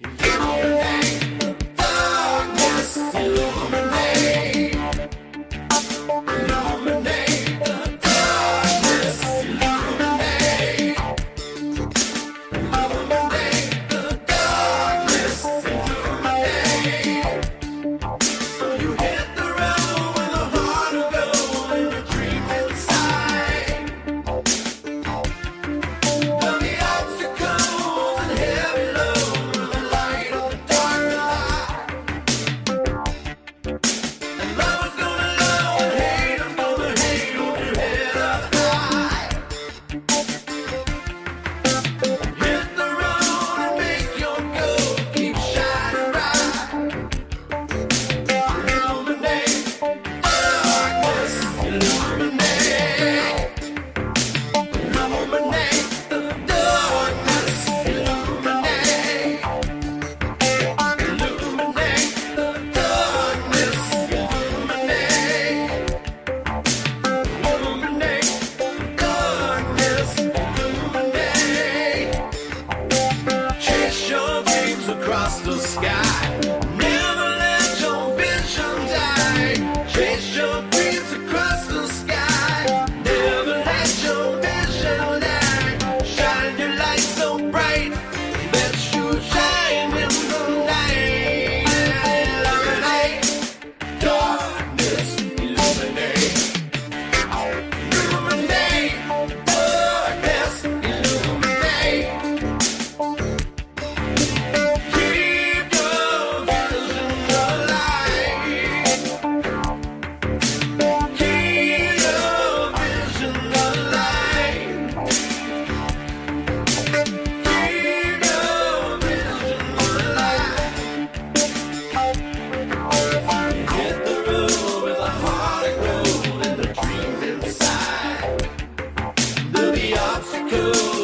Chase be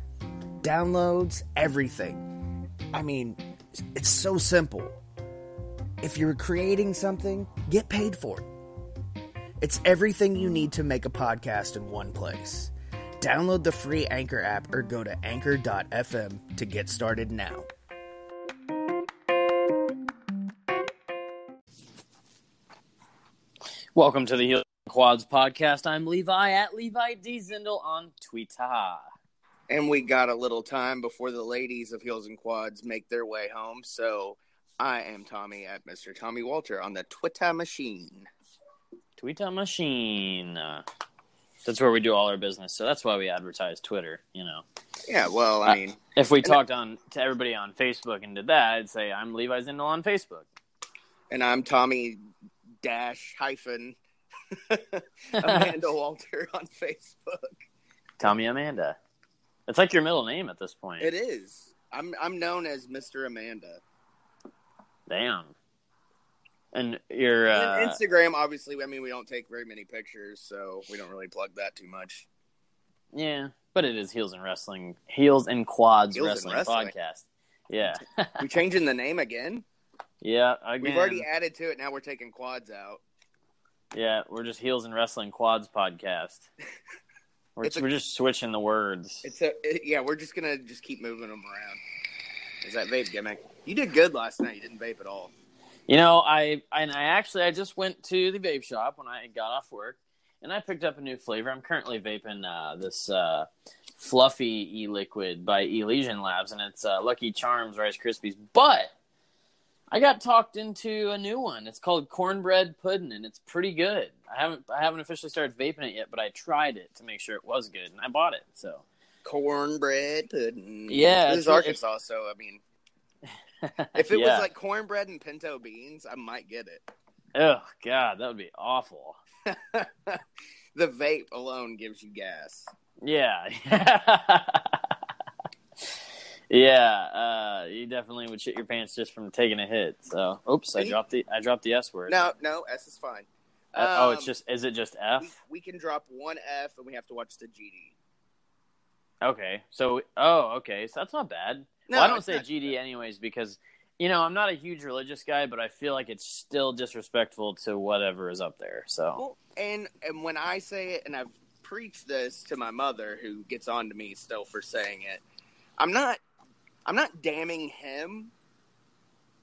Downloads, everything. I mean, it's so simple. If you're creating something, get paid for it. It's everything you need to make a podcast in one place. Download the free Anchor app or go to anchor.fm to get started now. Welcome to the Heels and Quads podcast. I'm Levi at Levi D Zindel on Twitter. And we got a little time before the ladies of Heels and Quads make their way home. So I am Tommy at Mr. Tommy Walter on the Twitter machine. Twitter machine. Uh, that's where we do all our business. So that's why we advertise Twitter. You know, Yeah, well, I Uh, mean, if we talked on to everybody on Facebook and did that, I'd say I'm Levi Zindel on Facebook. and I'm Tommy dash hyphen Amanda Walter on Facebook. Tommy Amanda. It's like your middle name at this point. It is. I'm I'm known as Mr. Amanda. Damn. And your And uh, Instagram, obviously, I mean, we don't take very many pictures, so we don't really plug that too much. yeah, but it is Heels and Wrestling, Heels and Quads Heels and Wrestling, Wrestling. podcast. Yeah, We changing the name again? yeah. Again, We've already added to it. Now we're taking quads out. Yeah, we're just Heels and Wrestling Quads podcast. We're, a- we're just switching the words. It's a it- yeah. We're just gonna just keep moving them around. Is that vape gimmick? You did good last night. You didn't vape at all. You know, I and I actually I just went to the vape shop when I got off work, and I picked up a new flavor. I'm currently vaping uh, this uh, fluffy e-liquid by Elysian Labs, and it's uh, Lucky Charms Rice Krispies. But I got talked into a new one. It's called Cornbread Pudding, and it's pretty good. I haven't I haven't officially started vaping it yet, but I tried it to make sure it was good, and I bought it. So Cornbread pudding. Yeah, this it's is Arkansas, so I mean, if it Yeah. was like cornbread and pinto beans, I might get it. oh god, that would be awful. the vape alone gives you gas. Yeah. yeah, uh, you definitely would shit your pants just from taking a hit. So, oops, I dropped the I dropped the S word. No, no, S is fine. Uh, oh, it's Um, just is it just F? we can drop one F and we have to watch the GD. Okay, so oh, okay, so that's not bad. No, well, I don't say GD anyways because you know I'm not a huge religious guy, but I feel like it's still disrespectful to whatever is up there. So Well, and and when I say it, and I've preached this to my mother, who gets on to me still for saying it, I'm not, I'm not damning him.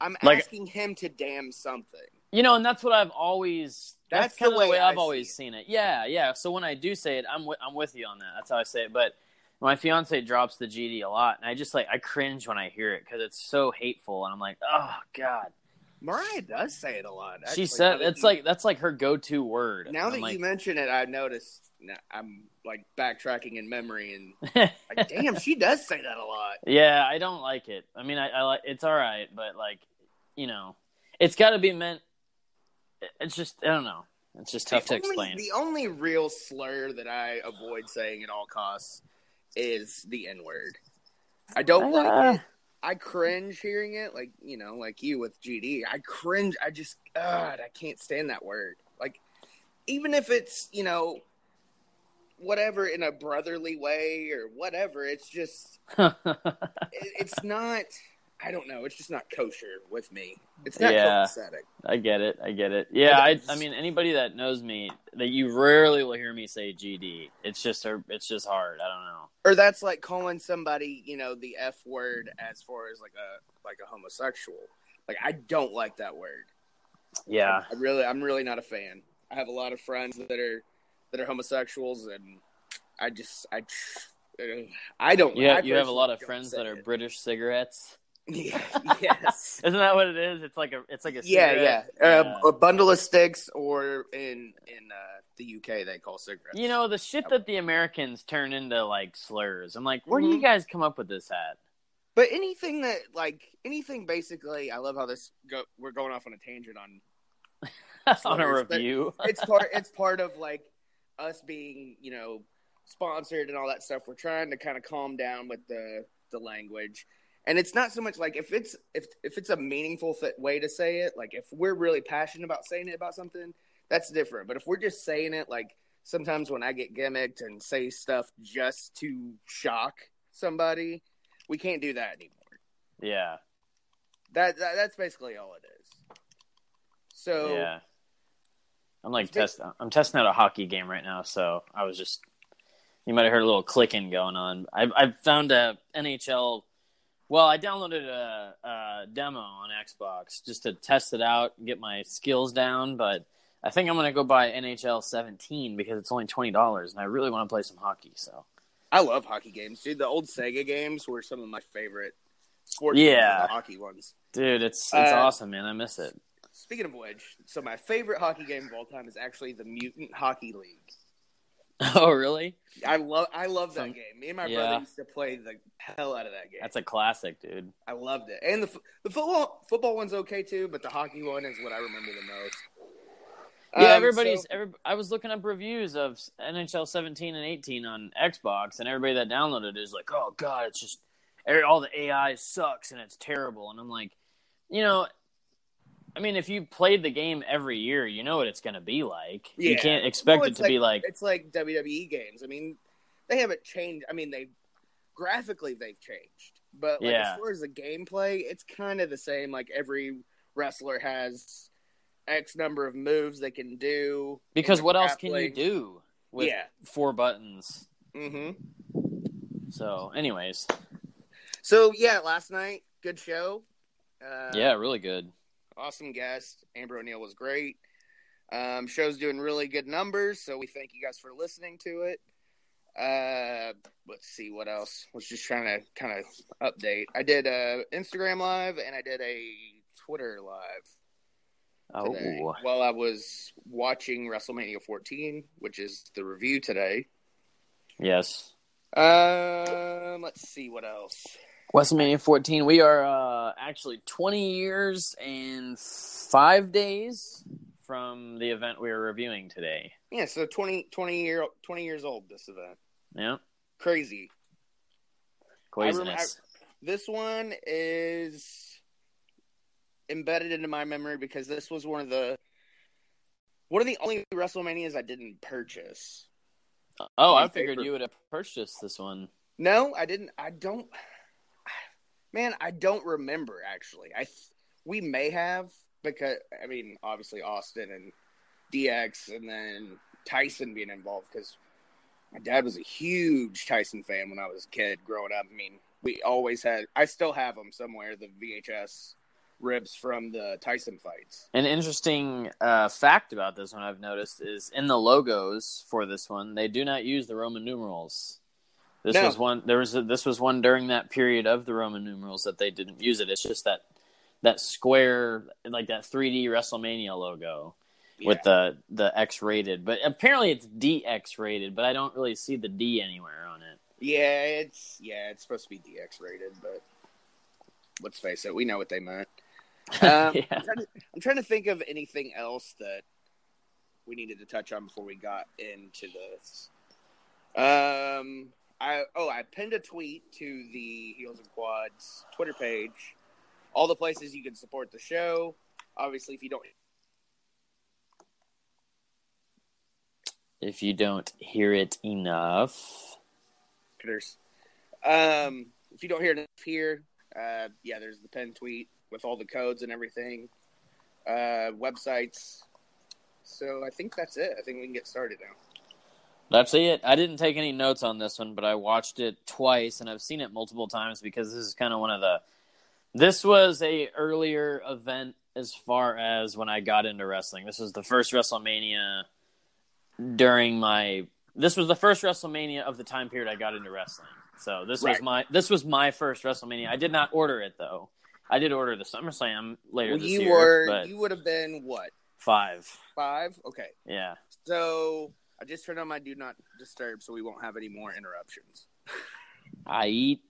I'm Like- asking him to damn something. You know, and that's what I've always. That's, That's the kind of the way I've see always it. seen it. Yeah, yeah. So when I do say it, I'm with, I'm with you on that. That's how I say it. But my fiance drops the GD a lot, and I just like I cringe when I hear it because it's so hateful, and I'm like, oh god. Mariah does say it a lot. she actually, said now it's like that's like her go-to word. Now that like, you mention it, I've noticed. Now I'm like backtracking in memory, and like, damn, she does say that a lot. yeah, I don't like it. I mean, I, I like it's all right, but like, you know, it's got to be meant. It's just I don't know. It's just tough to only- explain. The only real slur that I avoid saying at all costs is the N word. I don't Uh. like it. I cringe hearing it, like you know, like you with GD. I cringe. I just, God, I can't stand that word. Like, even if it's you know, whatever in a brotherly way or whatever, it's just, it, it's not. I don't know. It's just not kosher with me. It's not Yeah. copacetic. I get it. I get it. Yeah, I, I mean, anybody that knows me, that you rarely will hear me say GD. It's just, it's just hard. I don't know. or that's like calling somebody you know the f word as far as like a like a homosexual like i don't like that word Yeah, i really i'm really not a fan i have a lot of friends that are that are homosexuals and i just i uh, i don't I you have a lot of friends that are it. British cigarettes. yeah, yes Isn't that what it is? It's like a, it's like a yeah yeah uh, a bundle of sticks or in in uh, the uk they call cigarettes You know the shit that the Americans turn into like slurs. I'm like, where do Mhm. you guys come up with this at? But anything that like anything basically, I love how this go. We're going off on a tangent on. on a review. It's part. it's part of like us being, you know, sponsored and all that stuff. We're trying to kind of calm down with the the language, and it's not so much like if it's if if it's a meaningful th- way to say it. Like if we're really passionate about saying it about something, that's different. But if we're just saying it, like sometimes when I get gimmicked and say stuff just to shock somebody, we can't do that anymore. Yeah. That, that that's basically all it is. So Yeah. I'm like test. I'm testing out a hockey game right now, so I was just. You might have heard a little clicking going on. I I found a NHL. Well, I downloaded a, a demo on Xbox just to test it out, and get my skills down. But I think I'm gonna go buy NHL 17 because it's only twenty dollars, and I really want to play some hockey. So I love hockey games, dude. The old Sega games were some of my favorite sports. Yeah. hockey ones. Dude, it's it's Uh, awesome, man. I miss it. Speaking of which, so my favorite hockey game of all time is actually the Mutant Hockey League. Oh, really? I love I love that Some- game. Me and my yeah. brother used to play the hell out of that game. That's a classic, dude. I loved it. And the the football football one's okay too, but the hockey one is what I remember the most. Yeah, Um, everybody's. so- every, I was looking up reviews of NHL 17 and 18 on Xbox, and everybody that downloaded it is like, "Oh God, it's just all the AI sucks and it's terrible." And I'm like, you know, I mean, if you played the game every year, you know what it's going to be like. You can't expect Well, it to be like, it's like WWE games. I mean, they haven't changed. I mean, they graphically they've changed, but like, Yeah. as far as the gameplay, it's kind of the same. Like every wrestler has X number of moves they can do. because what else can you do with Yeah. four buttons? hmm So, anyways, So yeah, last night, good show. Uh, yeah, really good. Awesome guest. Amber O'Neill was great. Um, show's doing really good numbers, so we thank you guys for listening to it. Uh, let's see what else. Was just trying to kind of update. I did a Instagram live and I did a Twitter live today Oh, while I was watching WrestleMania 14, which is the review today. yes. Um, let's see what else. WrestleMania 14. We are uh, actually 20 years and five days from the event we are reviewing today. Yeah, so 20, 20 year 20 years old this event. Yeah, Crazy. I rem- craziness. This one is embedded into my memory because this was one of the one of the only WrestleManias I didn't purchase. oh, I figured favorite. you would have purchased this one. No, I didn't. I don't. Man, I don't remember actually. I th- we may have because I mean, obviously Austin and DX, and then Tyson being involved because my dad was a huge Tyson fan when I was a kid growing up. I mean, we always had. I still have them somewhere. The VHS ribs from the Tyson fights. An interesting uh, fact about this one I've noticed is in the logos for this one, they do not use the Roman numerals. This No. was one. There was a, this was one during that period of the Roman numerals that they didn't use it. It's just that that square, like that 3D WrestleMania logo. with the the X rated, but apparently it's DX rated, but I don't really see the D anywhere on it. yeah, it's yeah, it's supposed to be DX rated, but let's face it, we know what they meant. Um, Yeah. I'm, trying to, I'm trying to think of anything else that we needed to touch on before we got into this. Um, I oh, I pinned a tweet to the Heels and Quads Twitter page. All the places you can support the show. Obviously, if you don't, If you don't hear it enough. Um, if you don't hear enough here, uh, yeah, there's the pen tweet with all the codes and everything, uh, websites. So I think that's it. I think we can get started now. That's it. I didn't take any notes on this one, but I watched it twice and I've seen it multiple times because this is kind of one of the. This was a earlier event as far as when I got into wrestling. This was the first WrestleMania during my. This was the first WrestleMania of the time period I got into wrestling. So this was my this was my first WrestleMania. I did not order it though. I did order the SummerSlam later Well, this you year, were but you would have been what five. five? Okay, Yeah. so I just turned on my do not disturb so we won't have any more interruptions. I eat.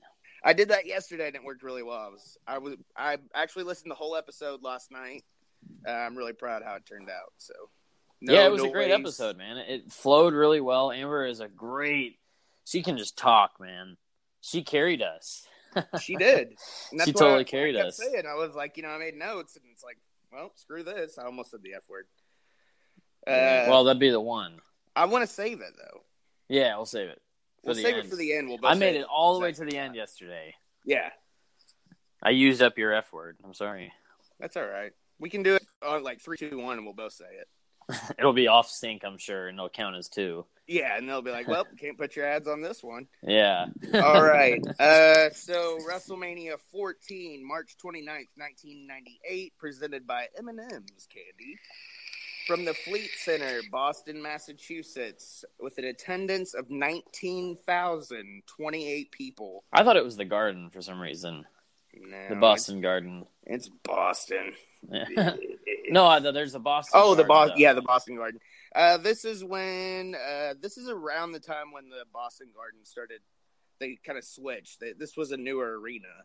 I did that yesterday and it worked really well. I was I was I actually listened to the whole episode last night. Uh, I'm really proud how it turned out. So no yeah, it was a great episode, man. It flowed really well. Amber is a great. She can just talk, man. She carried us. She did. She totally I- carried I us. Saying. I was like, you know, I made notes, and it's like, well, screw this. I almost said the f word. Uh, well, that'd be the one. I want to save it though. Yeah, we'll save it. For We'll the save end. it for the end. We'll I made it all the way to the end yesterday. Yeah, I used up your F word. I'm sorry. that's all right. We can do it on like three, two, one, and we'll both say it. It'll be off sync, I'm sure, and it'll count as two. Yeah, and they'll be like, "Well, can't put your ads on this one." Yeah. All right. Uh, so WrestleMania 14, March 29th, 1998, presented by M&M's Candy from the Fleet Center, Boston, Massachusetts, with an attendance of 19,028 people. I thought it was the Garden for some reason. No, The Boston Garden. It's, it's Boston. no, there's the Boston. Oh, the Boston. Yeah, the Boston Garden. Uh, this is when. Uh, this is around the time when the Boston Garden started. They kind of switched. They, this was a newer arena.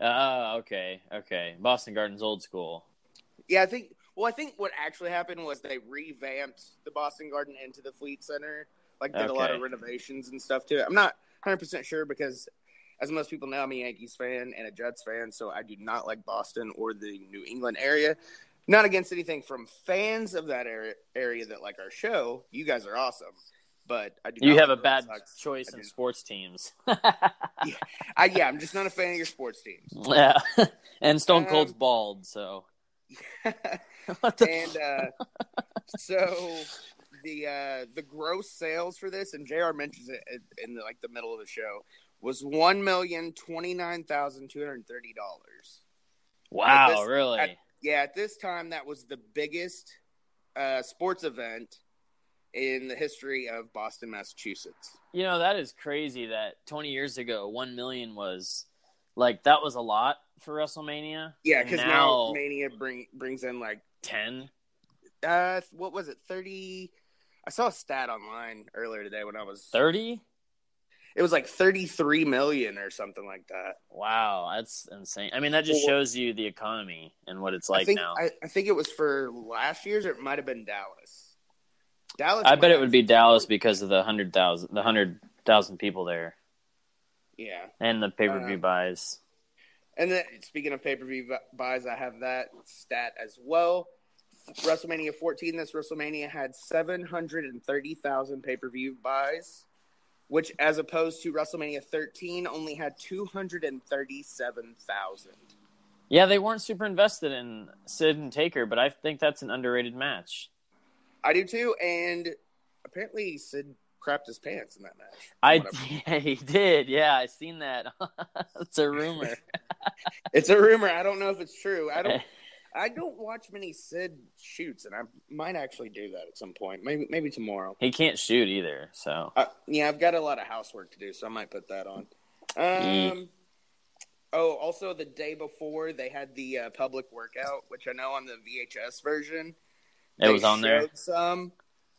Oh, okay, okay. Boston Garden's old school. Yeah, I think. Well, I think what actually happened was they revamped the Boston Garden into the Fleet Center. Like did a lot of renovations and stuff to it. I'm not 100 percent sure because, as most people know, I'm a Yankees fan and a Jets fan, so I do not like Boston or the New England area. Not against anything from fans of that area, area that like our show. You guys are awesome, but I do. You have a like Red bad Sox. choice in sports teams. I, yeah, I'm just not a fan of your sports teams. yeah, and Stone Um, Cold's bald, so and uh, so the uh, the gross sales for this, and Jr. mentions it in the, like the middle of the show, was one million twenty nine thousand two hundred thirty dollars. wow, this- really? at- Yeah, at this time, that was the biggest uh, sports event in the history of Boston, Massachusetts. You know, that is crazy that 20 years ago, 1 million was like that was a lot for WrestleMania. Yeah, And because now, Mania bring brings in like 10. uh, what was it, thirty? I saw a stat online earlier today when I was 30? It was like thirty three million or something like that. Wow, that's insane. I mean, that just shows you the economy and what it's I like think now. I, I think it was for last year's, or it might have been Dallas. Dallas. I bet it would be Dallas because of the 100,000 the 100,000 people there Yeah, and the pay-per-view Uh, buys. and then speaking of pay per view buys, I have that stat as well. WrestleMania 14, this WrestleMania had 730,000 pay per view buys, which, as opposed to WrestleMania 13, only had 237,000. Yeah, they weren't super invested in Sid and Taker, but I think that's an underrated match. I do too, and apparently Sid crapped his pants in that match. I yeah, he did. Yeah, I seen that. it's a rumor. It's a rumor. I don't know if it's true. I don't. I don't watch many Sid shoots, and I might actually do that at some point. Maybe maybe tomorrow. he can't shoot either, so Uh, yeah, I've got a lot of housework to do, so I might put that on. Um. Oh, also the day before they had the uh, public workout, which I know on the VHS version it was on there. Some.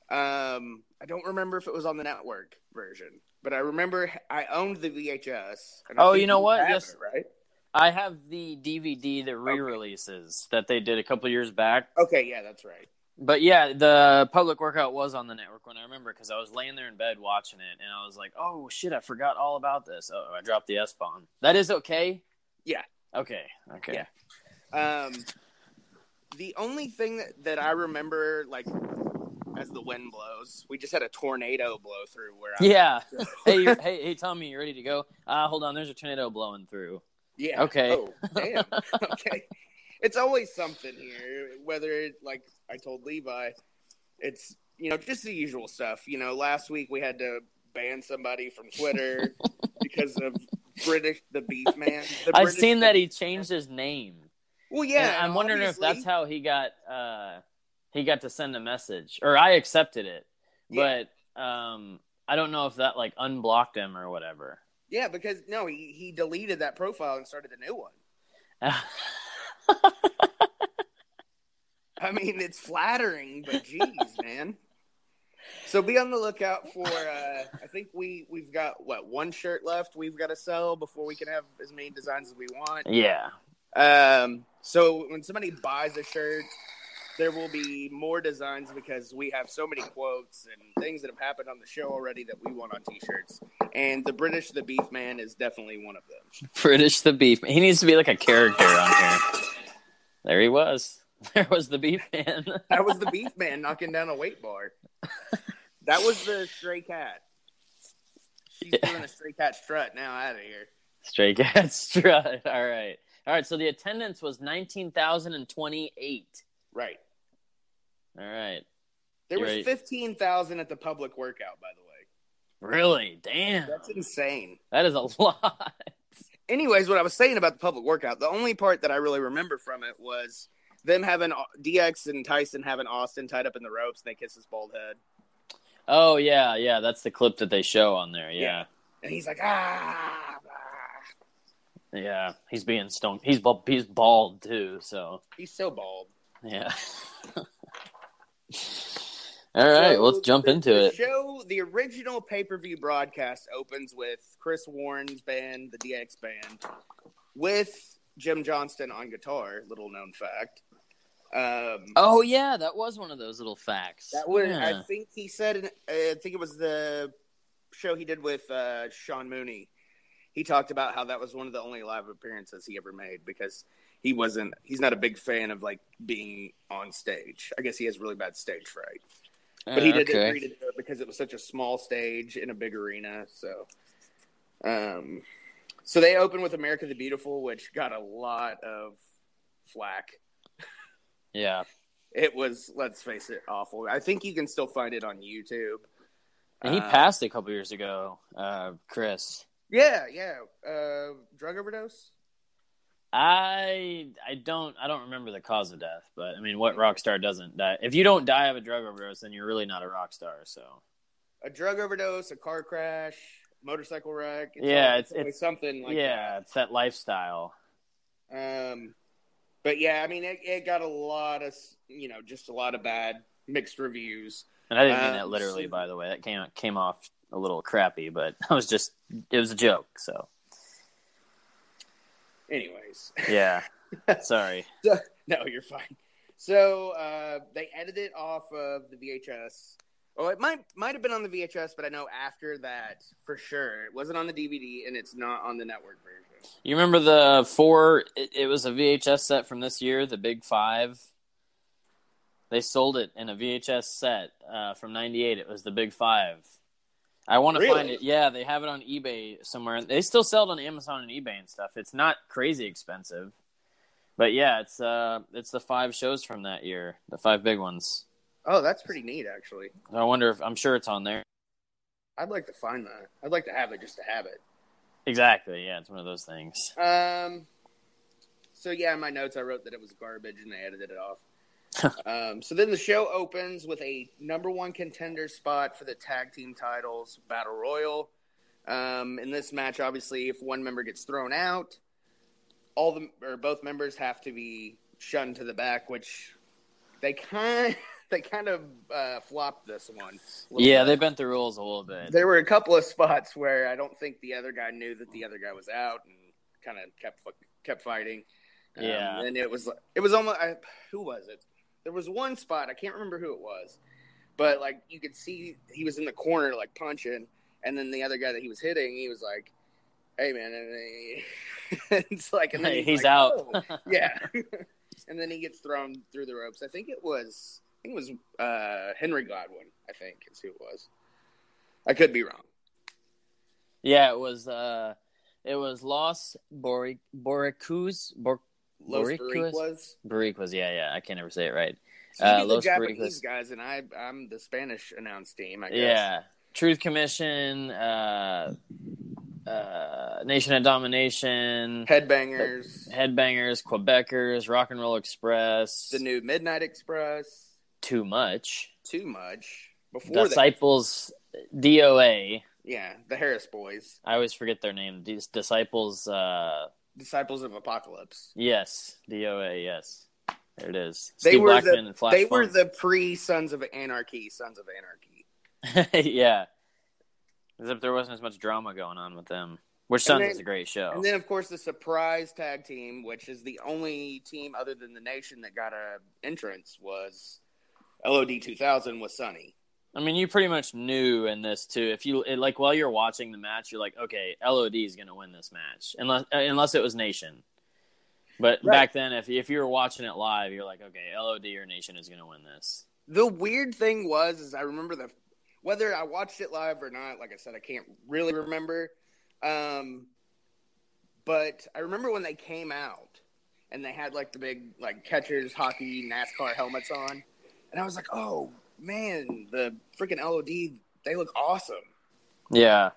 Um, I don't remember if it was on the network version, but I remember I owned the VHS. Oh, you know what? Yes. it, right. I have the DVD that re-releases that they did a couple years back. Okay, yeah, that's right. But yeah, the public workout was on the network when I remember because I was laying there in bed watching it, and I was like, "Oh shit, I forgot all about this." Oh, I dropped the S bomb. That is okay. Yeah. Okay. Okay. Yeah. Um, the only thing that, that I remember, like, as the wind blows, we just had a tornado blow through where I Yeah. hey, hey, hey, Tommy, you ready to go? Uh, hold on. There's a tornado blowing through. Yeah. Okay. Oh, damn. okay. It's always something here. Whether it, like I told Levi, it's you know just the usual stuff. You know, last week we had to ban somebody from Twitter because of British the Beef Man. The I've British seen that he changed his name. Well, yeah. And I'm wondering if that's how he got uh he got to send a message or I accepted it. Yeah. But um I don't know if that like unblocked him or whatever. Yeah, because no, he he deleted that profile and started a new one. I mean, it's flattering, but geez, man. So be on the lookout for. Uh, I think we we've got what one shirt left. We've got to sell before we can have as many designs as we want. yeah. Um, so when somebody buys a shirt, there will be more designs because we have so many quotes and things that have happened on the show already that we want on T-shirts. And the British the Beef Man is definitely one of them. British the beef. He needs to be like a character on here. There he was. There was the beef man. That was the beef man knocking down a weight bar. That was the stray cat. She's Yeah. doing a stray cat strut now out of here. Stray cat strut. All right. All right. So the attendance was 19,028. Right. All right. There was Right. 15,000 at the public workout, by the way. Really? Damn. That's insane. That is a lot. Anyways, what I was saying about the public workout, the only part that I really remember from it was them having DX and Tyson having Austin tied up in the ropes and they kiss his bald head. Oh, yeah. Yeah. That's the clip that they show on there. Yeah. And he's like, ah, ah. Yeah. He's being stoned. He's, he's bald, too. So, He's so bald. yeah. All right. So let's jump the- into the it. Show the original pay per view broadcast opens with Chris Warren's band, the DX band, with Jim Johnston on guitar. Little known fact. Um, Oh, yeah. That was one of those little facts. that was, Yeah. I think he said, uh, I think it was the show he did with uh, Sean Mooney. He talked about how that was one of the only live appearances he ever made because he wasn't, he's not a big fan of like being on stage. I guess he has really bad stage fright. but he did Okay. agree to do it because it was such a small stage in a big arena. So, um, so they opened with "America the Beautiful," which got a lot of flack. Yeah. It was, let's face it, awful. I think you can still find it on YouTube. And he Uh, passed a couple years ago, uh, Chris. Yeah, yeah. Uh, drug overdose. I I don't I don't remember the cause of death, but I mean, what rock star doesn't die? If you don't die of a drug overdose, then you're really not a rock star. So A drug overdose, a car crash, motorcycle wreck. It's Yeah, it's- it's- something like yeah, it's that lifestyle. Um, but yeah, I mean, it, it got a lot of you know just a lot of bad mixed reviews. And I didn't mean Um, that literally, so- by the way. That came came off a little crappy, but I was just it was a joke. So Anyways, yeah, sorry. So- no, you're fine. So uh, they edited it off of the VHS. Oh, it might might have been on the VHS, but I know after that for sure it wasn't on the DVD, and it's not on the network version. You remember the four? It, it was a VHS set from this year, the Big Five. They sold it in a VHS set uh, from '98. It was the Big Five. I want to Really? find it. Yeah, they have it on eBay somewhere. They still sell it on Amazon and eBay and stuff. It's not crazy expensive, but yeah, it's uh, it's the five shows from that year, the five big ones. Oh, that's pretty neat, actually. I wonder if I'm sure it's on there. I'd like to find that. I'd like to have it just to have it. Exactly. Yeah, it's one of those things. Um. So yeah, in my notes I wrote that it was garbage, and they edited it off. um, so then the show opens with a number one contender spot for the tag team titles battle royal. Um, in this match, obviously, if one member gets thrown out, all the or both members have to be shunned to the back, which they kind they kind of uh, flopped this one. Yeah, bit. they bent the rules a little bit. There were a couple of spots where I don't think the other guy knew that the other guy was out and kind of kept kept fighting. Um, Yeah. and it was it was almost I, who was it? There was one spot I can't remember who it was, but like you could see he was in the corner like punching, and then the other guy that he was hitting, he was like, "Hey man," and he, it's like, and then he's, he's like, out. "Oh." yeah, and then he gets thrown through the ropes. I think it was I think it was uh, Henry Godwinn. I think is who it was. I could be wrong. Yeah, it was. uh It was Los Boric Boricus Bor Los. Boricuas. Yeah, yeah. I can't ever say it right. So Uh, the Los Japanese guys, and I, I'm the Spanish announced team. I guess. Yeah, Truth Commission, uh, uh, Nation of Domination, Headbangers, Headbangers, Quebecers, Rock and Roll Express. the new Midnight Express. Too much. Too much before that. Disciples, DOA. Yeah, the Harris Boys, I always forget their name. These disciples. Uh, Disciples of Apocalypse. yes, DOA. Yes, there it is. They Steve were Blackman the and Flash they were the pre Sons of Anarchy, Sons of Anarchy. yeah. As if there wasn't as much drama going on with them. Which Sons then- is a great show. And then, of course, the surprise tag team, which is the only team other than the Nation that got a entrance, was LOD 2000 with Sunny. I mean, you pretty much knew in this too. If you it, like while you're watching the match, you're like, okay, LOD is going to win this match, unless uh, unless it was Nation. But Right. back then, if if you were watching it live, you're like, okay, LOD or Nation is going to win this. The weird thing was, is I remember the whether I watched it live or not. Like I said, I can't really remember. Um, but I remember when they came out and they had like the big like catchers hockey NASCAR helmets on, and I was like, oh man, the freaking LOD they look awesome. Yeah,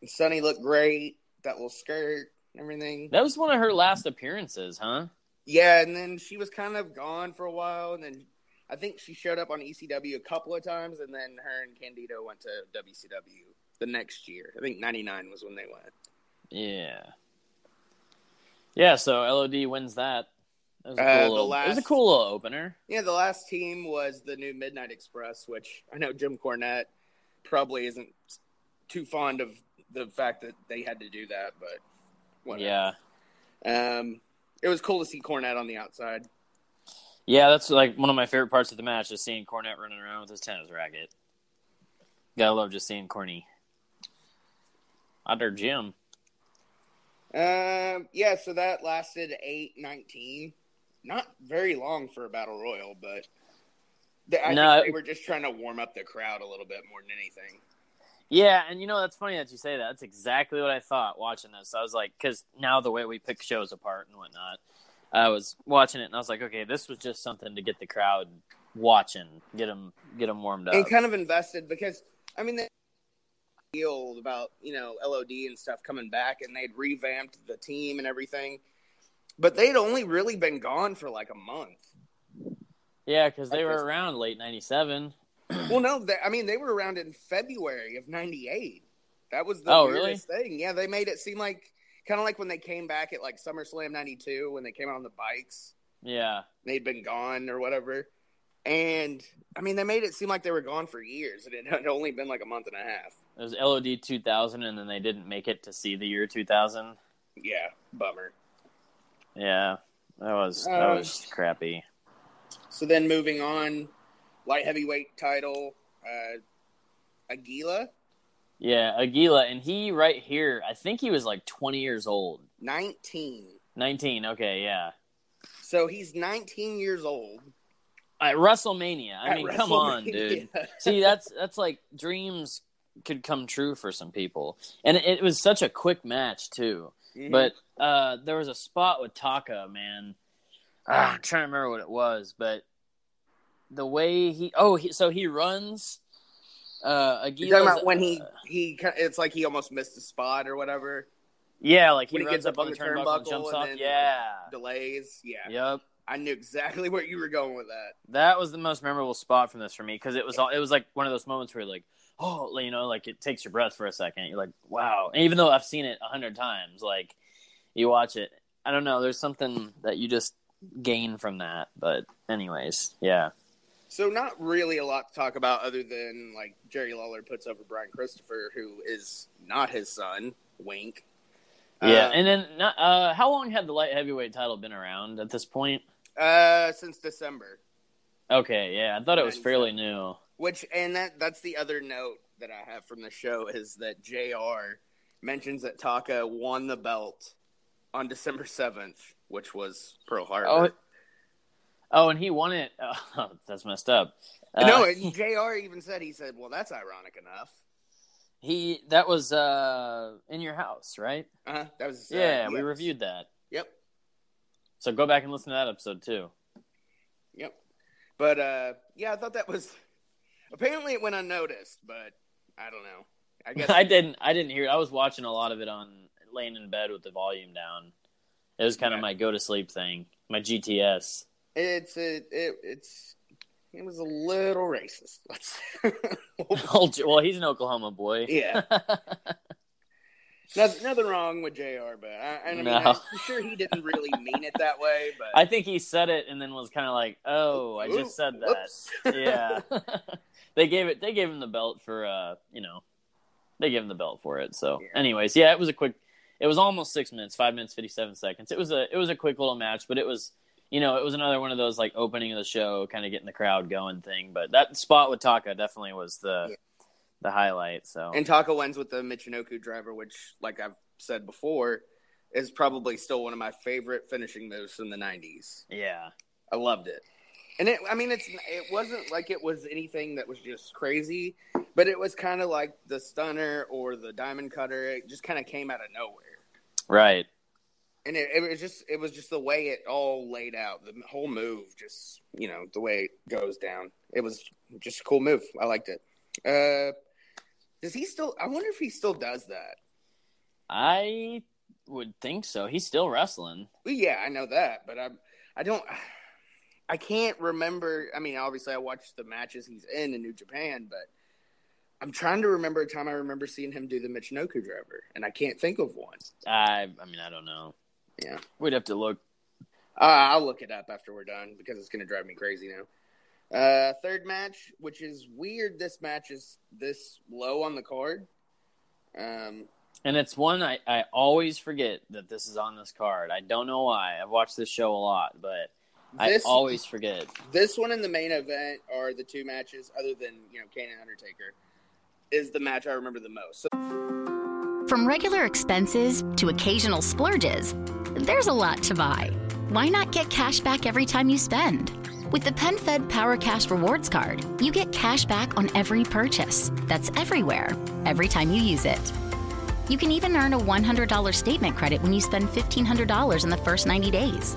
And Sunny looked great. That little skirt, everything. that was one of her last appearances, huh? Yeah, and then she was kind of gone for a while, and then I think she showed up on ECW a couple of times, and then her and Candido went to WCW the next year. I think '99 was when they went. Yeah. Yeah, so LOD wins that. That was a Uh, cool, the little, it was a cool little opener. Yeah, the last team was the new Midnight Express, which I know Jim Cornette probably isn't too fond of the fact that they had to do that, but whatever. Yeah. Um, it was cool to see Cornette on the outside. Yeah, that's like one of my favorite parts of the match is seeing Cornette running around with his tennis racket. Gotta love just seeing Corny. Other Jim. Um, yeah, so that lasted eight nineteen. Not very long for a battle royal, but they, I No. think they were just trying to warm up the crowd a little bit more than anything. Yeah, and you know that's funny that you say that. That's exactly what I thought watching this. I was like, because now the way we pick shows apart and whatnot, I was watching it and I was like, okay, this was just something to get the crowd watching, get them, get them warmed up. And kind of invested because I mean they feel about you know LOD and stuff coming back, and they'd revamped the team and everything, but they'd only really been gone for like a month. yeah, because they were around late '97. well, no, they, I mean they were around in February of '98. That was the Oh, weirdest thing. Yeah, they made it seem like kind of like when they came back at like SummerSlam '92 when they came out on the bikes. Yeah, they'd been gone or whatever. And I mean, they made it seem like they were gone for years, and it had only been like a month and a half. it was LOD 2000, and then they didn't make it to see the year 2000. Yeah, bummer. Yeah, that was that Um, was crappy. So then moving on, light heavyweight title, uh, Aguila, Yeah, Aguila, and he right here, I think he was like 20 years old. 19. 19, okay, yeah. So he's 19 years old. At WrestleMania. I at mean, come on, dude. See, that's that's like dreams could come true for some people. And it, it was such a quick match too. Mhm. But uh there was a spot with Taka, man. Ah, I'm trying to remember what it was, but the way he oh, he, so he runs uh Aguila's, You're talking about when he uh, he it's like he almost missed a spot or whatever. yeah, like he when he runs gets up on the turnbuckle and jumps and off. then, Yeah. Delays. Yeah. Yep. I knew exactly where you were going with that. That was the most memorable spot from this for me because it was all, it was like one of those moments where you're like, oh, you know, like it takes your breath for a second. You're like, wow. And even though I've seen it a hundred times, like you watch it, I don't know. There's something that you just gain from that. But anyways, yeah, So not really a lot to talk about other than like Jerry Lawler puts over Brian Christopher, who is not his son. Wink. yeah. Uh, and then, not- uh, how long had the light heavyweight title been around at this point? uh, since December, Okay, yeah, I thought it was fairly new. Which and that that's the other note that I have from the show is that Jr. mentions that Taka won the belt on December seventh, which was Pearl Harbor. Oh, oh, and he won it. Oh, that's messed up. Uh, no, and Jr. even said he said, "Well, that's ironic enough." he that was uh in your house, right? Uh-huh. That was uh, Yeah, we reviewed that. Yep, So go back and listen to that episode too. yep. But uh, yeah, I thought that was apparently it went unnoticed, but I don't know. I guess I didn't I didn't hear it. I was watching a lot of it on laying in bed with the volume down. It was kind of my go to sleep thing, my GTS. it's a, it, it's it was a little racist. Let's well, he's an Oklahoma boy. yeah. Nothing, nothing wrong with Jr. But I, I mean, no. I'm sure he didn't really mean it that way. But I think he said it and then was kind of like, "Oh, I Ooh, just said that." whoops. yeah. They gave it. They gave him the belt for. uh You know, they gave him the belt for it. So, Yeah. anyways, yeah, it was a quick. It was almost six minutes, five minutes, fifty seven seconds. It was a. It was a quick little match, but it was. You know, it was another one of those like opening of the show, kind of getting the crowd going thing. But that spot with Taka definitely was the Yeah. the highlight. So and Taka wins with the Michinoku driver, which, like I've said before, is probably still one of my favorite finishing moves from the '90s. Yeah. I loved it. And it, I mean, it's it wasn't like it was anything that was just crazy, but it was kind of like the stunner or the diamond cutter. It just kind of came out of nowhere, Right. and it, it was just it was just the way it all laid out. The whole move, just you know, the way it goes down. It was just a cool move. I liked it. Uh, does he still? I wonder if he still does that. I would think so. He's still wrestling. Well, yeah, I know that, but I'm I don't I can't remember. I mean, obviously, I watched the matches he's in in New Japan, but I'm trying to remember a time I remember seeing him do the Michinoku driver, and I can't think of one. I I mean, I don't know. Yeah, We'd have to look. uh, I'll look it up after we're done because it's going to drive me crazy now. Uh, third match, which is weird. This match is this low on the card. Um, And it's one I, I always forget that this is on this card. I don't know why. I've watched this show a lot, but I This- always forget. this one and the main event are the two matches, other than you know Kane and Undertaker, is the match I remember the most. So From regular expenses to occasional splurges, there's a lot to buy. Why not get cash back every time you spend? With the PenFed Power Cash Rewards Card, you get cash back on every purchase. That's everywhere, every time you use it. You can even earn a $100 statement credit when you spend $1,500 in the first 90 days.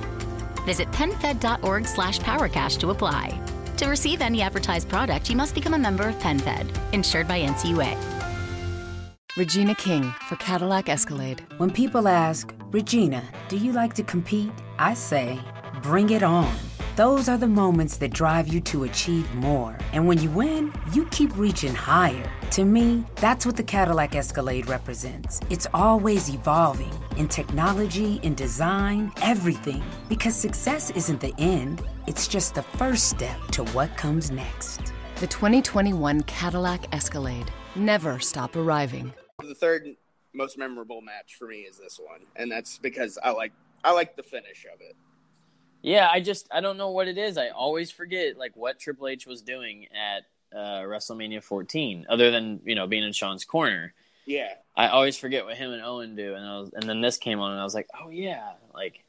Visit PenFed.org slash PowerCash to apply. To receive any advertised product, you must become a member of PenFed, insured by NCUA. Regina King for Cadillac Escalade. When people ask, Regina, do you like to compete? I say, bring it on. Those are the moments that drive you to achieve more. And when you win, you keep reaching higher. To me, that's what the Cadillac Escalade represents. It's always evolving in technology, in design, everything. Because success isn't the end, it's just the first step to what comes next. The 2021 Cadillac Escalade. Never stop arriving. the third most memorable match for me is this one, and that's because I like I like the finish of it. Yeah, I just I don't know what it is. I always forget like what Triple H was doing at uh, WrestleMania 14, other than you know being in Shawn's corner. Yeah, I always forget what him and Owen do, and I was, and then this came on, and I was like, oh yeah, like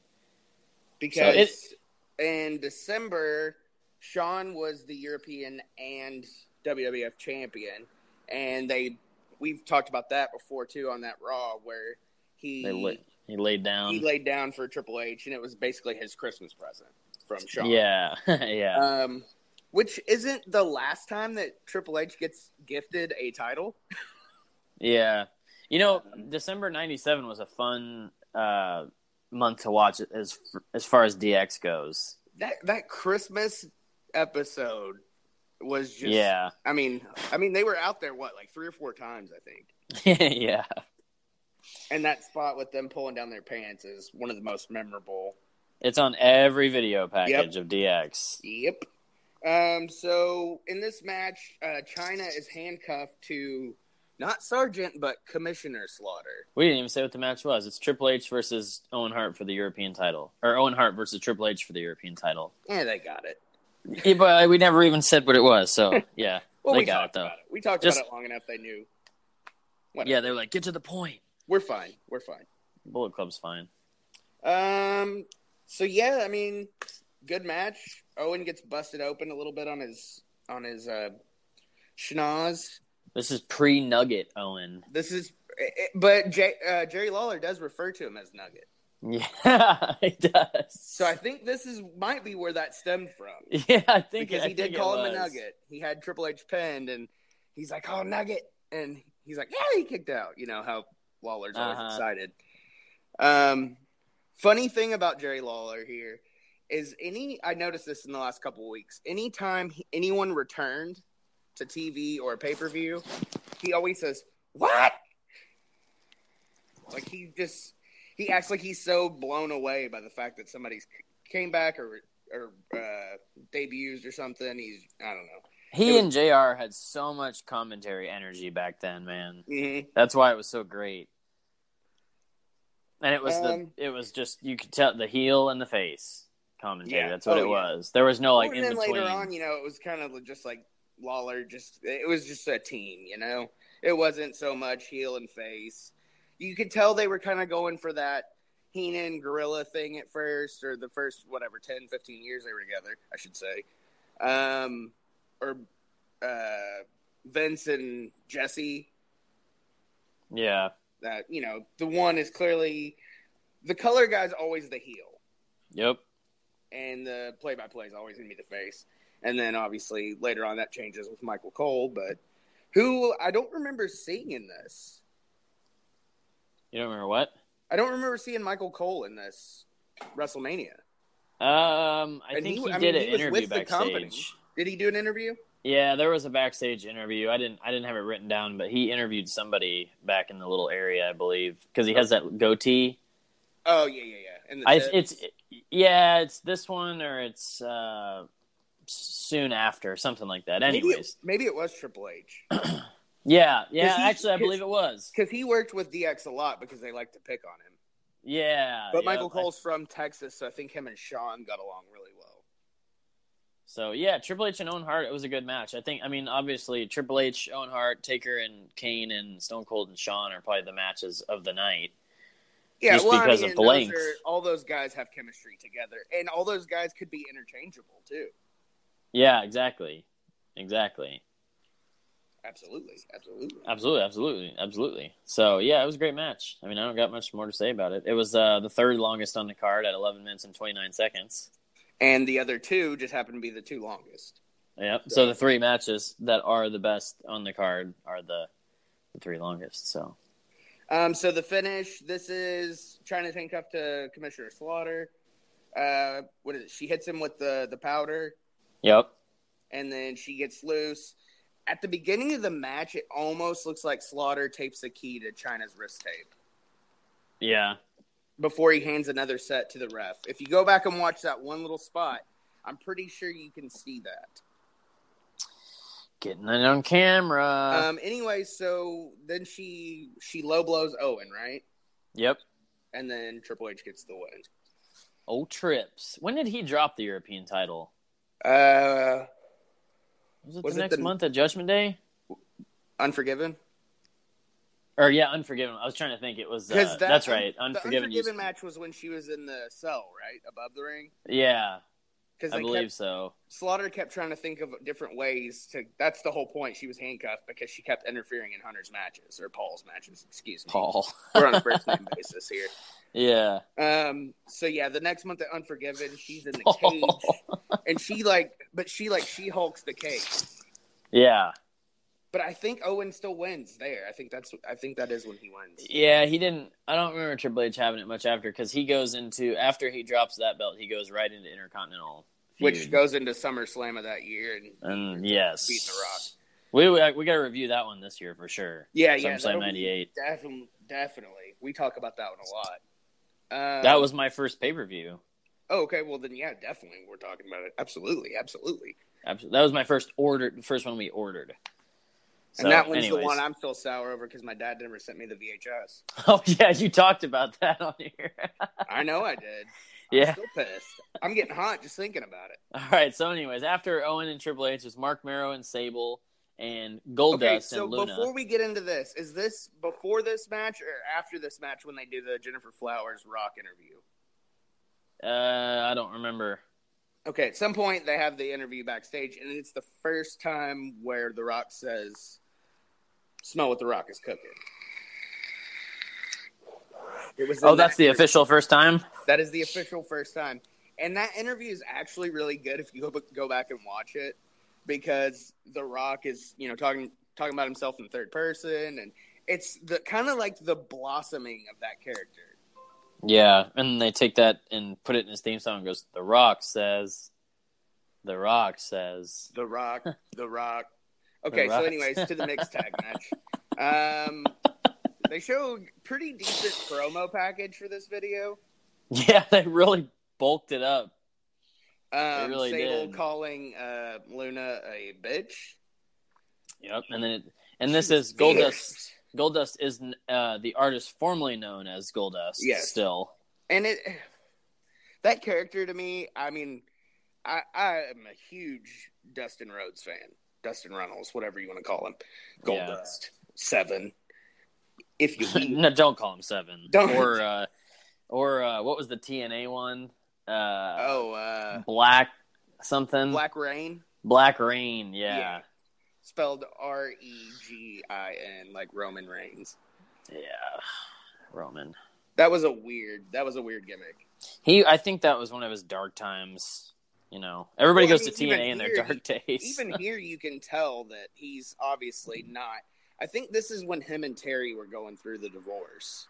because in December, Shawn was the European and WWF champion, and they we've talked about that before too on that Raw where he he laid down. he laid down for Triple H, and it was basically his Christmas present from Shawn. yeah, yeah. Um, which isn't the last time that Triple H gets gifted a title. Yeah, you know, December '97 was a fun uh, month to watch as as far as DX goes. That that Christmas episode was just Yeah, I mean, I mean they were out there what like three or four times I think. yeah, And that spot with them pulling down their pants is one of the most memorable. it's on every video package of DX. Yep. Um. So in this match, uh, Chyna is handcuffed to not Sergeant but Commissioner Slaughter. We didn't even say what the match was. It's Triple H versus Owen Hart for the European title, or Owen Hart versus Triple H for the European title. Yeah, they got it. Yeah, but we never even said what it was. So yeah, Well, they we got it though. about it. We talked Just- about it long enough. They knew. Whatever. Yeah, they were like, get to the point. We're fine. We're fine. Bullet Club's fine. Um. So yeah, I mean, good match. Owen gets busted open a little bit on his on his uh, schnoz. This is pre Nugget Owen. This is, but J, uh, Jerry Lawler does refer to him as Nugget. Yeah, it does. So I think this is might be where that stemmed from yeah, I think because I he did think call him a. Nugget. He had Triple H pinned, and he's like, "Oh, Nugget," and he's like, "Yeah, he kicked out." You know how Lawler's always Uh-huh. excited. Um, funny thing about Jerry Lawler here is any I noticed this in the last couple of weeks. Anytime he- anyone returned to TV or a pay per view, he always says, "What?" Like he just he acts like he's so blown away by the fact that somebody's came back or or uh, debuts or something. He's I don't know. He It and Jr. had so much commentary energy back then, man. Mm-hmm. That's why it was so great. And it was Um, the it was just you could tell the heel and the face commentary. Yeah. That's what Oh, it yeah. was. There was no like and then between. later on, you know, it was kind of just like Lawler. Just it was just a team. You know, it wasn't so much heel and face. You could tell they were kind of going for that. Heenan Gorilla thing at first, or the first whatever 10, 15 years they were together, I should say, um, or uh, Vince and Jesse. Yeah. That you know, the one is clearly the color guy's always the heel, Yep. and the play-by-play is always going to be the face. And then obviously later on that changes with Michael Cole, but who I don't remember seeing in this. You don't remember what? I don't remember seeing Michael Cole in this WrestleMania. Um, I And think he, I did mean, an he interview with the company. backstage. Did he do an interview? Yeah, there was a backstage interview. I didn't I didn't have it written down, but he interviewed somebody back in the little area, I believe, because he has that goatee. Oh yeah, yeah, yeah. And I, it's yeah, it's this one or it's uh, soon after, something like that. maybe it, Anyways, maybe it was Triple H yeah, yeah. he- actually, I believe it was. because he worked with DX a lot because they like to pick on him. Yeah, But yep, Michael I- Cole's from Texas, so I think him and Shawn got along really well. So yeah, Triple H and Owen Hart. It was a good match. I think. I mean, obviously, Triple H, Owen Hart, Taker, and Kane, and Stone Cold and Shawn are probably the matches of the night. Yeah, Just well, because I mean, of the length. are- all those guys have chemistry together, and all those guys could be interchangeable too. Yeah, exactly, exactly, Absolutely, absolutely. absolutely, absolutely, absolutely. So yeah, it was a great match. I mean, I don't got much more to say about it. It was uh, the third longest on the card at 11 minutes and 29 seconds. And the other two just happen to be the two longest. Yep. So the three matches that are the best on the card are the, the three longest. So Um, so the finish, this is Chyna's handcuffed to Commissioner Slaughter. Uh, what is it? She hits him with the the powder, yep. and then she gets loose. At the beginning of the match, it almost looks like Slaughter tapes a key to Chyna's wrist tape Yeah. Before he hands another set to the ref. If you go back and watch that one little spot, I'm pretty sure you can see that. Getting it on camera. um. Anyway, so then she she low blows Owen, right? yep. And then Triple H gets the win. Oh, trips. When did he drop the European title? Uh, Was it Was the it next the- month at Judgment Day? Unforgiven. Or yeah, Unforgiven. I was trying to think. It was. Because Uh, that, that's right. Unforgiven. Unforgiven match was when she was in the cell, right above the ring. Yeah, Because I believe so. Slaughter kept trying to think of different ways to. That's the whole point. She was handcuffed because she kept interfering in Hunter's matches or Paul's matches. Excuse me. Paul. We're on a first name basis here. yeah. Um. So yeah, the next month at Unforgiven, she's in the cage, and she like, but she like she hulks the cage. Yeah. But I think Owen still wins there. I think that's. I think that is when he wins. Yeah, he didn't. I don't remember Triple H having it much after because he goes into after he drops that belt, he goes right into Intercontinental, feud. Which goes into SummerSlam of that year, and and yes, beat The Rock. We we, we got to review that one this year for sure. Yeah, yeah, SummerSlam that'll '98. Definitely, definitely. We talk about that one a lot. Um, That was my first pay per view. oh, okay. Well, then, yeah, definitely. We're talking about it. Absolutely, absolutely. That was my first order, the first one we ordered. So, and that one's anyways. the one I'm still sour over because my dad never sent me the VHS. Oh yeah, you talked about that on here. I know I did. I'm Yeah. still pissed. I'm getting hot just thinking about it. All right. So, anyways, after Owen and Triple H, it's Marc Mero and Sable and Goldust Okay, so and Luna. before we get into this, is this before this match or after this match when they do the Gennifer Flowers Rock interview? uh, I don't remember. Okay, at some point they have the interview backstage, and it's the first time where The Rock says, "Smell what The Rock is cooking." It was. Oh, that's that the interview. official first time. That is the official first time, and that interview is actually really good if you go go back and watch it, because The Rock is you know talking talking about himself in the third person, and it's the kind of like the blossoming of that character. Yeah, and they take that and put it in his theme song. and Goes, The Rock says, The Rock says. The Rock, The Rock. Okay, The so anyways, to the mixed tag match. Um, they showed pretty decent promo package for this video. Yeah, they really bulked it up. Um, really Sable did. calling uh, Luna a bitch. Yep, and then it, and this is Goldust. Goldust is uh, the artist formerly known as Goldust. Yes. still. and it that character to me. I mean, I I am a huge Dustin Rhodes fan. Dustin Runnels, whatever you want to call him, Yeah. Goldust Seven. If you no, don't call him Seven. Don't. Or uh, Or uh, what was the TNA one? Uh, oh, uh, Black something. Black Reign, Black Reign. Yeah. Yeah. Spelled R E G I N, like Roman Reigns. yeah. Roman. That was a weird. That was a weird gimmick. He. I think that was one of his dark times. You know, everybody Well, goes to mean, even TNA in their here, dark days. Even here, you can tell that he's obviously not. I think this is when him and Terri were going through the divorce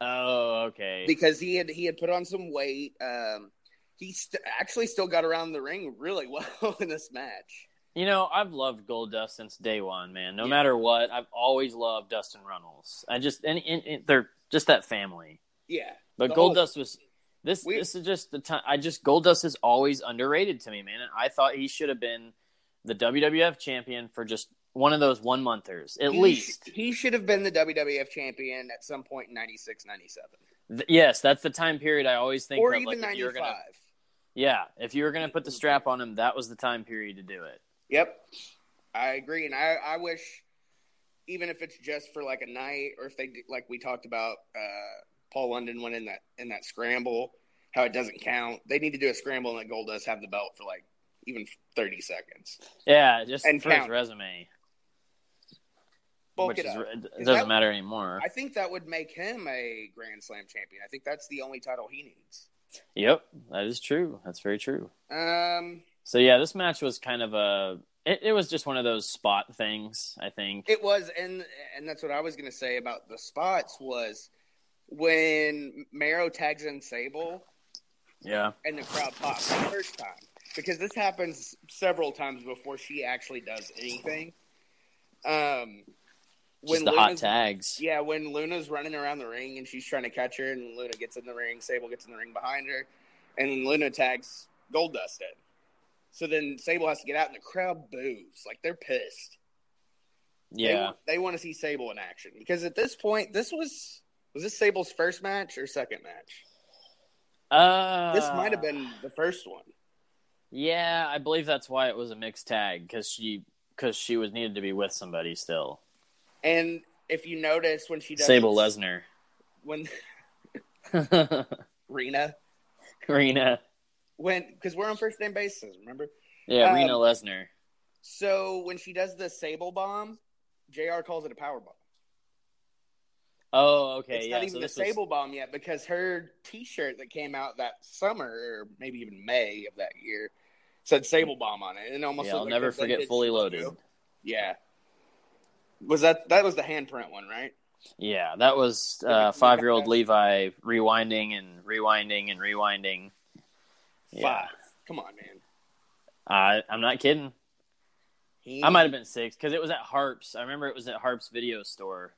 oh, okay. because he had he had put on some weight. Um, he st- actually still got around the ring really well in this match. You know, I've loved Goldust since day one, man. No Yeah. matter what, I've always loved Dustin Runnels. I just and, and, and they're just that family. Yeah, But whole- Goldust was this. We- this is just the time. I just Goldust is always underrated to me, man. And I thought he should have been the WWF champion for just one of those one monthers at he least. sh- he should have been the WWF champion at some point in 96, 97. Th- yes, that's the time period I always think or of. even like, if 95. gonna, yeah, if you were gonna put the strap on him, that was the time period to do it. Yep, I agree, and I, I wish, even if it's just for like a night, or if they like we talked about, uh, Paul London went in that in that scramble, how it doesn't count. They need to do a scramble and let does have the belt for like even thirty seconds. Yeah, just And for his resume, Bulk which it is it doesn't that- matter anymore. I think that would make him a Grand Slam champion. I think that's the only title he needs. Yep, that is true. That's very true. Um, So yeah, this match was kind of a. It, it was just one of those spot things. I think. It was, and and that's what I was going to say about the spots was when Mero tags in Sable yeah. and the crowd pops the first time because this happens several times before she actually does anything. Um, Just the hot tags. yeah, when Luna's running around the ring and she's trying to catch her, and Luna gets in the ring, Sable gets in the ring behind her, and Luna tags Goldust in. So then Sable has to get out, and the crowd boos like they're pissed. Yeah. want, they want to see Sable in action because at this point, this was was this Sable's first match or second match? Uh, This might have been the first one. Yeah, I believe that's why it was a mixed tag because she because she was needed to be with somebody still. And if you notice when she does Sable Lesnar. when Rena Rena. When because we're on first name basis, remember? Yeah, Um, Rena Lesnar. So when she does the Sable bomb, Jr. calls it a power bomb. Oh, okay. it's yeah, not even so a this was- Sable bomb yet because her T-shirt that came out that summer or maybe even May of that year said Sable bomb on it, and almost yeah, I'll like never the forget fully loaded. Yeah. Was that that was the handprint one, right? Yeah, that was uh, five year old Levi rewinding and rewinding and rewinding. Yeah, Five. Come on, man. I I'm not kidding. He, I might have been six because it was at Harps. I remember it was at Harps Video Store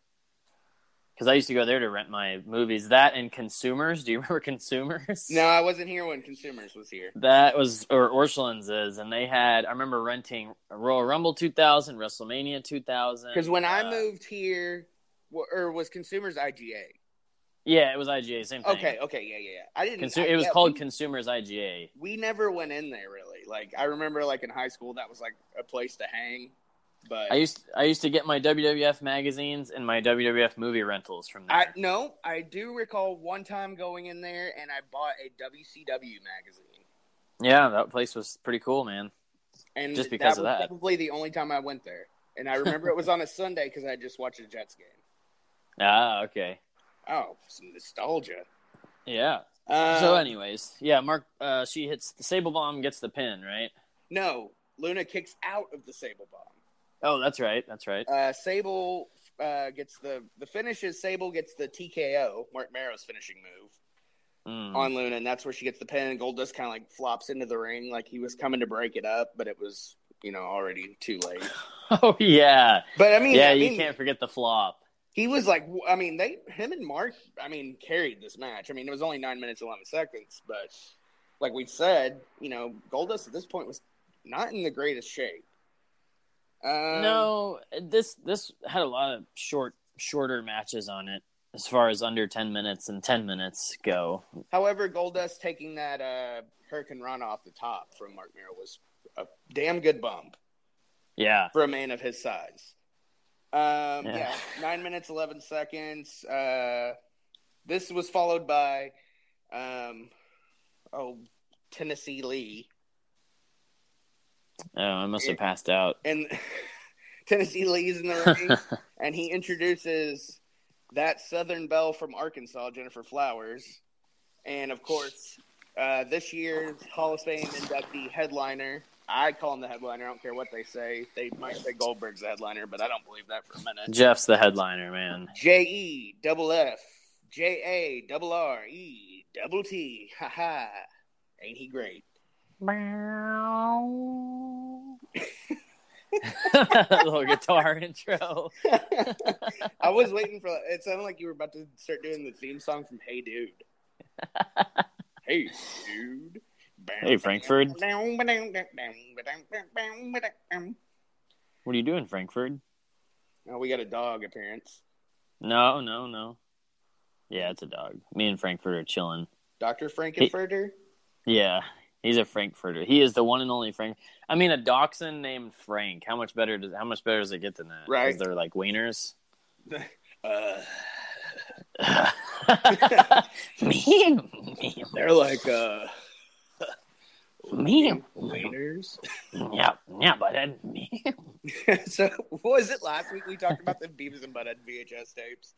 because I used to go there to rent my movies. That and Consumers. Do you remember Consumers? No, I wasn't here when Consumers was here. That was or Orscheln's is, and they had. I remember renting Royal Rumble 2000, WrestleMania 2000. Because when I uh, moved here, or was Consumers IGA? Yeah, it was IGA, same thing. Okay, okay, yeah, yeah, yeah. I didn't. Consu- I- it was yeah, called We, Consumers IGA. we never went in there really. Like I remember, like in high school, that was like a place to hang. But I used I used to get my WWF magazines and my WWF movie rentals from there. I no, I do recall one time going in there and I bought a WCW magazine. yeah, that place was pretty cool, man. And Just because that of that. probably the only time I went there. And I remember it was on a Sunday because I just watched a Jets game. Ah, okay. Oh, some nostalgia. Yeah. Uh, so, anyways, yeah, Mark. Uh, she hits the Sable Bomb, gets the pin, right? no, Luna kicks out of the Sable Bomb. Oh, that's right. That's right. Uh, Sable uh, gets the the finish is Sable gets the TKO, Marc Mero's finishing move Mm. on Luna, and that's where she gets the pin. And Goldust kind of like flops into the ring like he was coming to break it up, but it was you know already too late. Oh yeah, But I mean, yeah. I you can't forget the flop. He was like, I mean, they him and Mark, I mean, carried this match. I mean, it was only nine minutes eleven seconds, but like we said, you know, Goldust at this point was not in the greatest shape. Um, no, this this had a lot of short shorter matches on it as far as under ten minutes and ten minutes go. However, Goldust taking that uh, hurricanrana off the top from Marc Mero was a damn good bump Yeah. for a man of his size. Um, Yeah. yeah. nine minutes eleven seconds. Uh, This was followed by, um, oh, Tennessee Lee, Oh, I must have passed out. and Tennessee Lee's in the ring, and he introduces that Southern Belle from Arkansas, Gennifer Flowers, and of course, uh, this year's Hall of Fame inductee headliner. I call him the headliner. I don't care what they say. They might say Goldberg's the headliner, but I don't believe that for a minute. Jeff's the headliner, man. J E double F J A double R E double T. Ha ha. Ain't he great? little guitar intro. I was waiting for it sounded like you were about to start doing the theme song from Hey Dude. hey Dude. Hey, Frankfurt. What are you doing, Frankfurt? Oh, we got a dog appearance. No, no, no. Yeah, it's a dog. Me and Frankfurt are chilling. Dr. Frankenfurter? Yeah, he's a Frankfurter. He is the one and only Frank. I mean, a dachshund named Frank. How much better does how much better does it get than that? Right. They're like wieners. Uh, me, me, they're like uh me. waiters. Yeah, yeah, but then me. so what was it last week? We talked about the Beavis and Butthead VHS tapes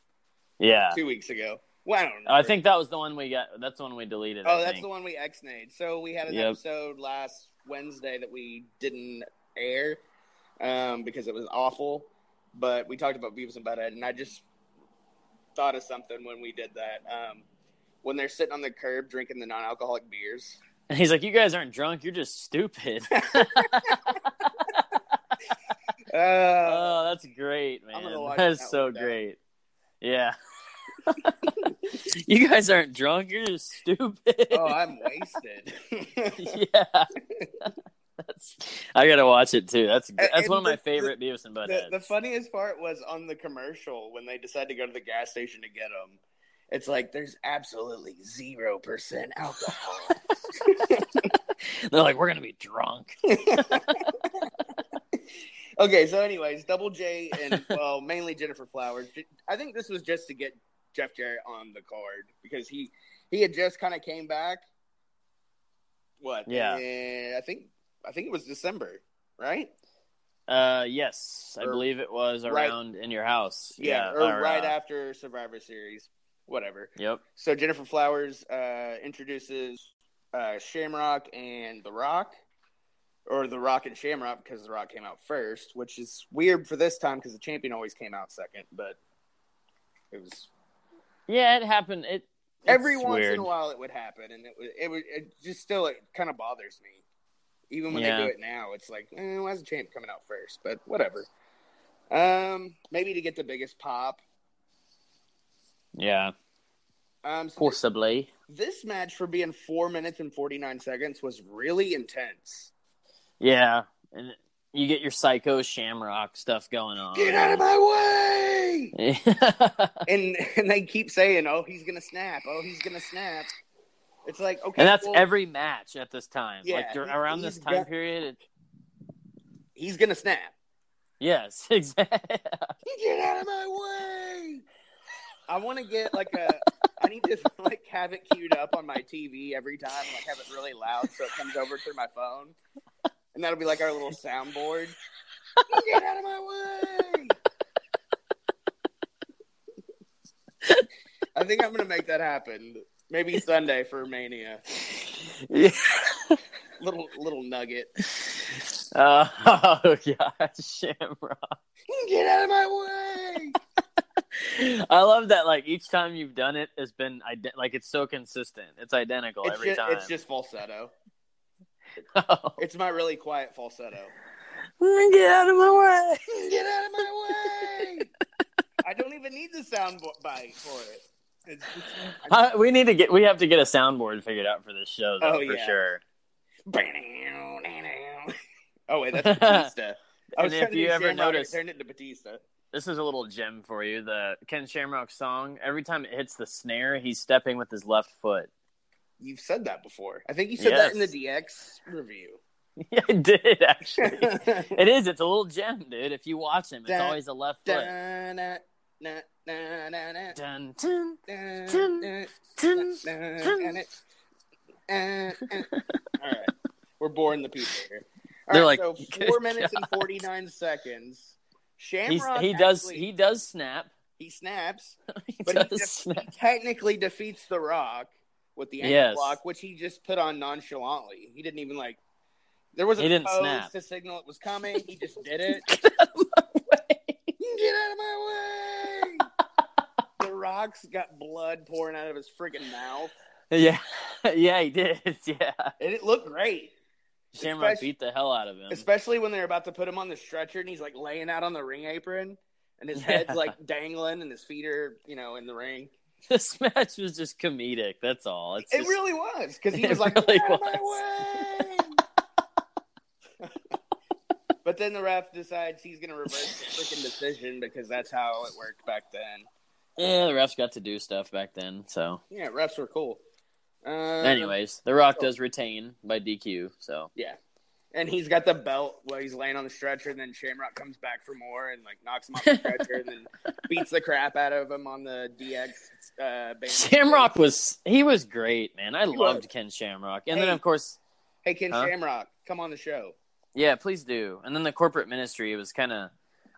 Yeah, two weeks ago. Well, I don't know. I think that was the one we got. That's the one we deleted. Oh, I that's think. the one we X-nayed. So we had an Yep. episode last Wednesday that we didn't air um, because it was awful. But we talked about Beavis and Butthead, and I just thought of something when we did that. Um, when they're sitting on the curb drinking the non-alcoholic beers. And he's like, "You guys aren't drunk. You're just stupid." Uh, oh, that's great, man. That's that so down. great. Yeah. you guys aren't drunk. You're just stupid. oh, I'm wasted. yeah. That's. I gotta watch it too. That's that's and one of my the- favorite Beavis and the, Butthead. the funniest part was on the commercial when they decide to go to the gas station to get them. It's like there's absolutely zero percent alcohol. They're like, we're gonna be drunk. okay, so anyways, Double J and well, mainly Gennifer Flowers. I think this was just to get Jeff Jarrett on the card because he he had just kind of came back. What? Yeah. I think I think it was December, right? Uh, yes, I believe it was right- around in your house. Yeah, or, right uh, after Survivor Series, whatever. Yep. So Gennifer Flowers uh, introduces uh, Shamrock and The Rock, or The Rock and Shamrock because The Rock came out first, which is weird for this time because the champion always came out second. But it was Yeah, it happened. It every once weird. in a while it would happen, and it was it was it just still it kind of bothers me. Even when Yeah. they do it now, it's like, eh, why is the champ coming out first? But whatever. Um, maybe to get the biggest pop. Yeah, Um, so possibly. this match for being four minutes and forty nine seconds was really intense. Yeah, and you get your psycho Shamrock stuff going on. Get out of my way! And and they keep saying, "Oh, he's gonna snap! Oh, he's gonna snap!" It's like okay, and that's well, every match at this time. Yeah, like around this time got- period. It, he's gonna snap. yes, exactly. Get out of my way! I want to get like a. I need to like have it queued up on my TV every time, like have it really loud so it comes over through my phone, and that'll be like our little soundboard. Get out of my way! I think I'm gonna make that happen. Maybe Sunday for Mania. yeah. Little little nugget. Uh, oh god, Shamrock. Get out of my way! I love that. Like each time you've done it, has been ide- like it's so consistent. It's identical It's every just, time. it's just falsetto. Oh. It's my really quiet falsetto. Get out of my way. Get out of my way! I don't even need the sound bite for it. It's just, Uh, we need to get. We have to get a soundboard figured out for this show, though, Oh, for yeah. sure. oh wait, that's Batista. I was And trying if to you ever Shamrock, I notice- turned it into Batista. This is a little gem for you. The Ken Shamrock song. Every time it hits the snare, he's stepping with his left foot. You've said that before. I think you said that in the DX review. Yeah, I did actually. it is. It's a little gem, dude. If you watch him, it's Da- always a left foot. Na, na, na, Dun, dun, Dun, na, dun, dun. na, na, uh, uh. All right, we're boring the people here. All They're right, like, so four minutes and forty nine seconds. He's, Shamrock he does actually- he does snap. he snaps, he but he, def- snap. he technically defeats the Rock with the ankle Yes. block, which he just put on nonchalantly. He didn't even like. There was a He didn't snap. to signal it was coming. He just did it. Get out of my way. Get out of my way! the Rock's got blood pouring out of his freaking mouth, Yeah, yeah, he did. Yeah, and it looked great. Shamrock Especially- beat the hell out of him. Especially when they're about to put him on the stretcher and he's like laying out on the ring apron, and his head's Yeah. like dangling, and his feet are you know in the ring. This match was just comedic. That's all. It's It just- really was because he was like, really "Get out of my way!" but then the ref decides he's going to reverse the freaking decision because that's how it worked back then. yeah, the refs got to do stuff back then. So, Yeah, refs were cool. Um, anyways, The Rock does retain by DQ. So, yeah, and he's got the belt while he's laying on the stretcher, and then Shamrock comes back for more and like knocks him off the stretcher, and then beats the crap out of him on the DX. Uh, band. Shamrock was he was great, man. I He loved was. Ken Shamrock, and Hey. then of course, Hey, Ken Huh? Shamrock, come on the show. yeah, please do. And then the corporate ministry was kind of,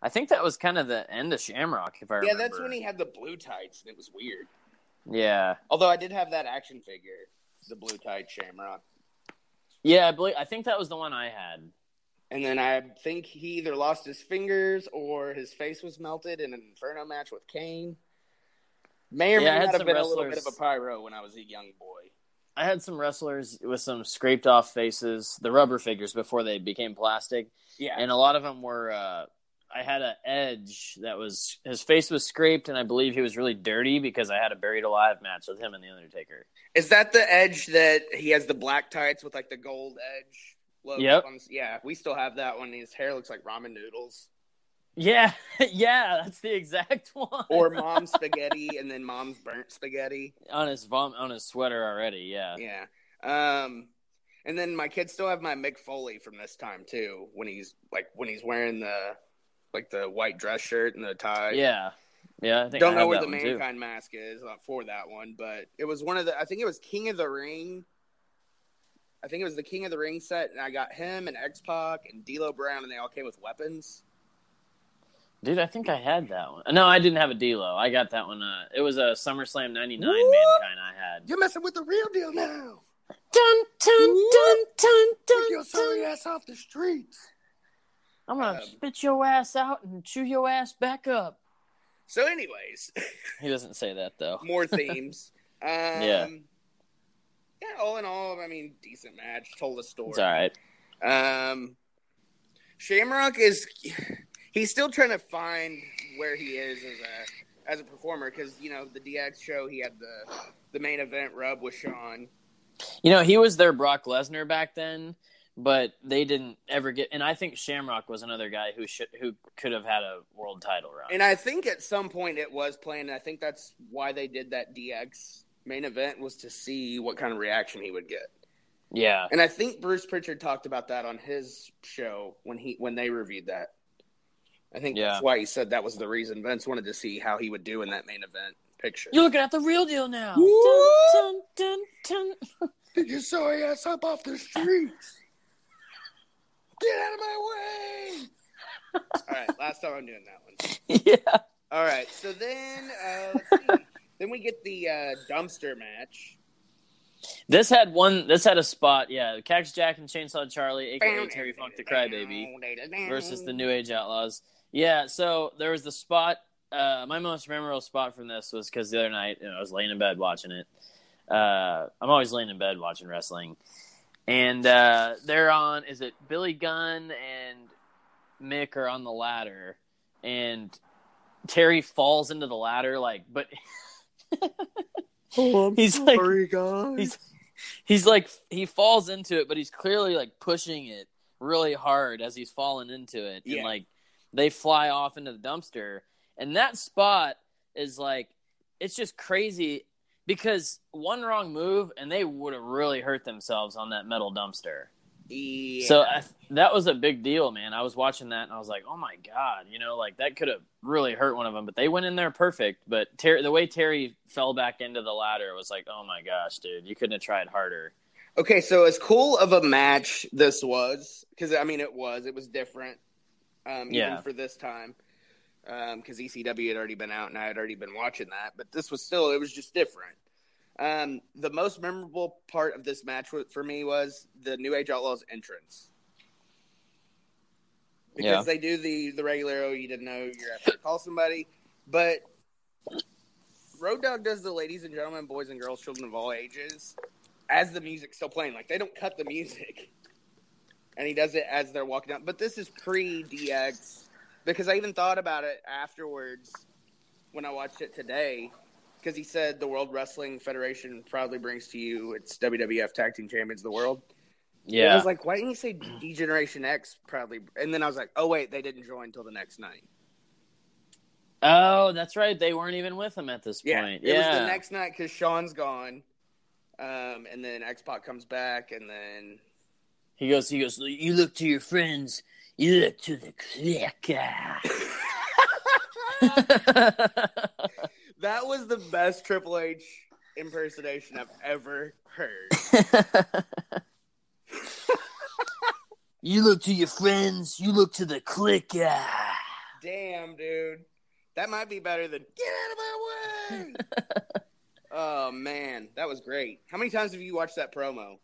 I think that was kind of the end of Shamrock, if I Yeah, remember. that's when he had the blue tights, and it was weird. Yeah, Although I did have that action figure, the blue tight Shamrock. yeah, I believe I think that was the one I had. And then I think he either lost his fingers or his face was melted in an Inferno match with Kane. May or Yeah, I may had not have been a little bit of a pyro when I was a young boy. I had some wrestlers with some scraped off faces, the rubber figures before they became plastic, Yeah. and a lot of them were. Uh, I had an edge that was his face was scraped, and I believe he was really dirty because I had a buried alive match with him and the Undertaker. Is that the edge that he has the black tights with like the gold edge? Logo Yep. on- yeah, we still have that one. His hair looks like ramen noodles. Yeah, yeah, that's the exact one. Or mom's spaghetti and then mom's burnt spaghetti. on his vom- on his sweater already. Yeah. Yeah. Um and then my kids still have my Mick Foley from this time too, when he's like when he's wearing the like the white dress shirt and the tie. Yeah. Yeah. I think Don't I know where the one, too. mankind mask is uh, for that one, but it was one of the I think it was King of the Ring. I think it was the King of the Ring set, and I got him and X Pac and D'Lo Brown, and they all came with weapons. Dude, I think I had that one. No, I didn't have a D-Lo. I got that one. Uh, it was a SummerSlam 99 Mankind I had. You're messing with the real deal now. Dun, dun, dun, dun, dun. Take your sorry dun. ass off the streets. I'm going to Um, spit your ass out and chew your ass back up. So, anyways, He doesn't say that, though. more themes. Um, Yeah. Yeah, all in all, I mean, decent match. Told a story. It's all right. Um, Shamrock is he's still trying to find where he is as a as a performer because you know the DX show he had the the main event rub with Shawn. You know, he was their Brock Lesnar back then, but they didn't ever get. And I think Shamrock was another guy who should who could have had a world title run. And I think at some point it was planned. And I think that's why they did that DX main event was to see what kind of reaction he would get. yeah, And I think Bruce Pritchard talked about that on his show when he when they reviewed that. I think Yeah. that's why he said that was the reason Vince wanted to see how he would do in that main event picture. you're looking at the real deal now. What? Dun, dun, dun, dun. Get your sorry ass up off the streets. Get out of my way. All right, last time I'm doing that one. yeah. All right, so then uh, let's see. then we get the uh, dumpster match. This had one. This had a spot. Yeah, Cactus Jack and Chainsaw Charlie, aka Terry Funk the Crybaby, versus the New Age Outlaws. Yeah. So there was the spot. Uh, my most memorable spot from this was because the other night you know, I was laying in bed watching it. Uh, I'm always laying in bed watching wrestling, and uh, they're on. Is it Billy Gunn and Mick are on the ladder, and Terry falls into the ladder like, but he's like guys. he's he's like he falls into it, but he's clearly like pushing it really hard as he's falling into it, Yeah. and like they fly off into the dumpster, and that spot is like it's just crazy because one wrong move and they would have really hurt themselves on that metal dumpster. Yeah. So I, that was a big deal, man. I was watching that and I was like, "Oh my god!" You know, like that could have really hurt one of them. But they went in there perfect. But Ter- the way Terry fell back into the ladder was like, "Oh my gosh, dude! You couldn't have tried harder." Okay, so as cool of a match this was, because I mean it was, it was different, um, Yeah. even for this time, because ECW had already been out and I had already been watching that, but this was still, it was just different. Um, the most memorable part of this match for me was the New Age Outlaws entrance. Because Yeah. they do the the regular, oh, you didn't know you're have to call somebody, but Road Dog does the ladies and gentlemen, boys and girls, children of all ages, as the music's still playing. Like they don't cut the music, and he does it as they're walking out. But this is pre DX because I even thought about it afterwards when I watched it today. Because he said the World Wrestling Federation proudly brings to you its WWF Tag Team Champions of the World. Yeah, I was like, why didn't you say D Generation X proudly? And then I was like, oh wait, they didn't join until the next night. Oh, that's right. They weren't even with him at this Yeah, point. it yeah. was the next night because Shawn's gone, um, and then X Pac comes back, and then He goes. He goes. You look to your friends. You look to the clicker. that was the best Triple H impersonation I've ever heard. you look to your friends. You look to the clicker. Damn, dude, that might be better than "Get out of my way." oh man, that was great. How many times have you watched that promo?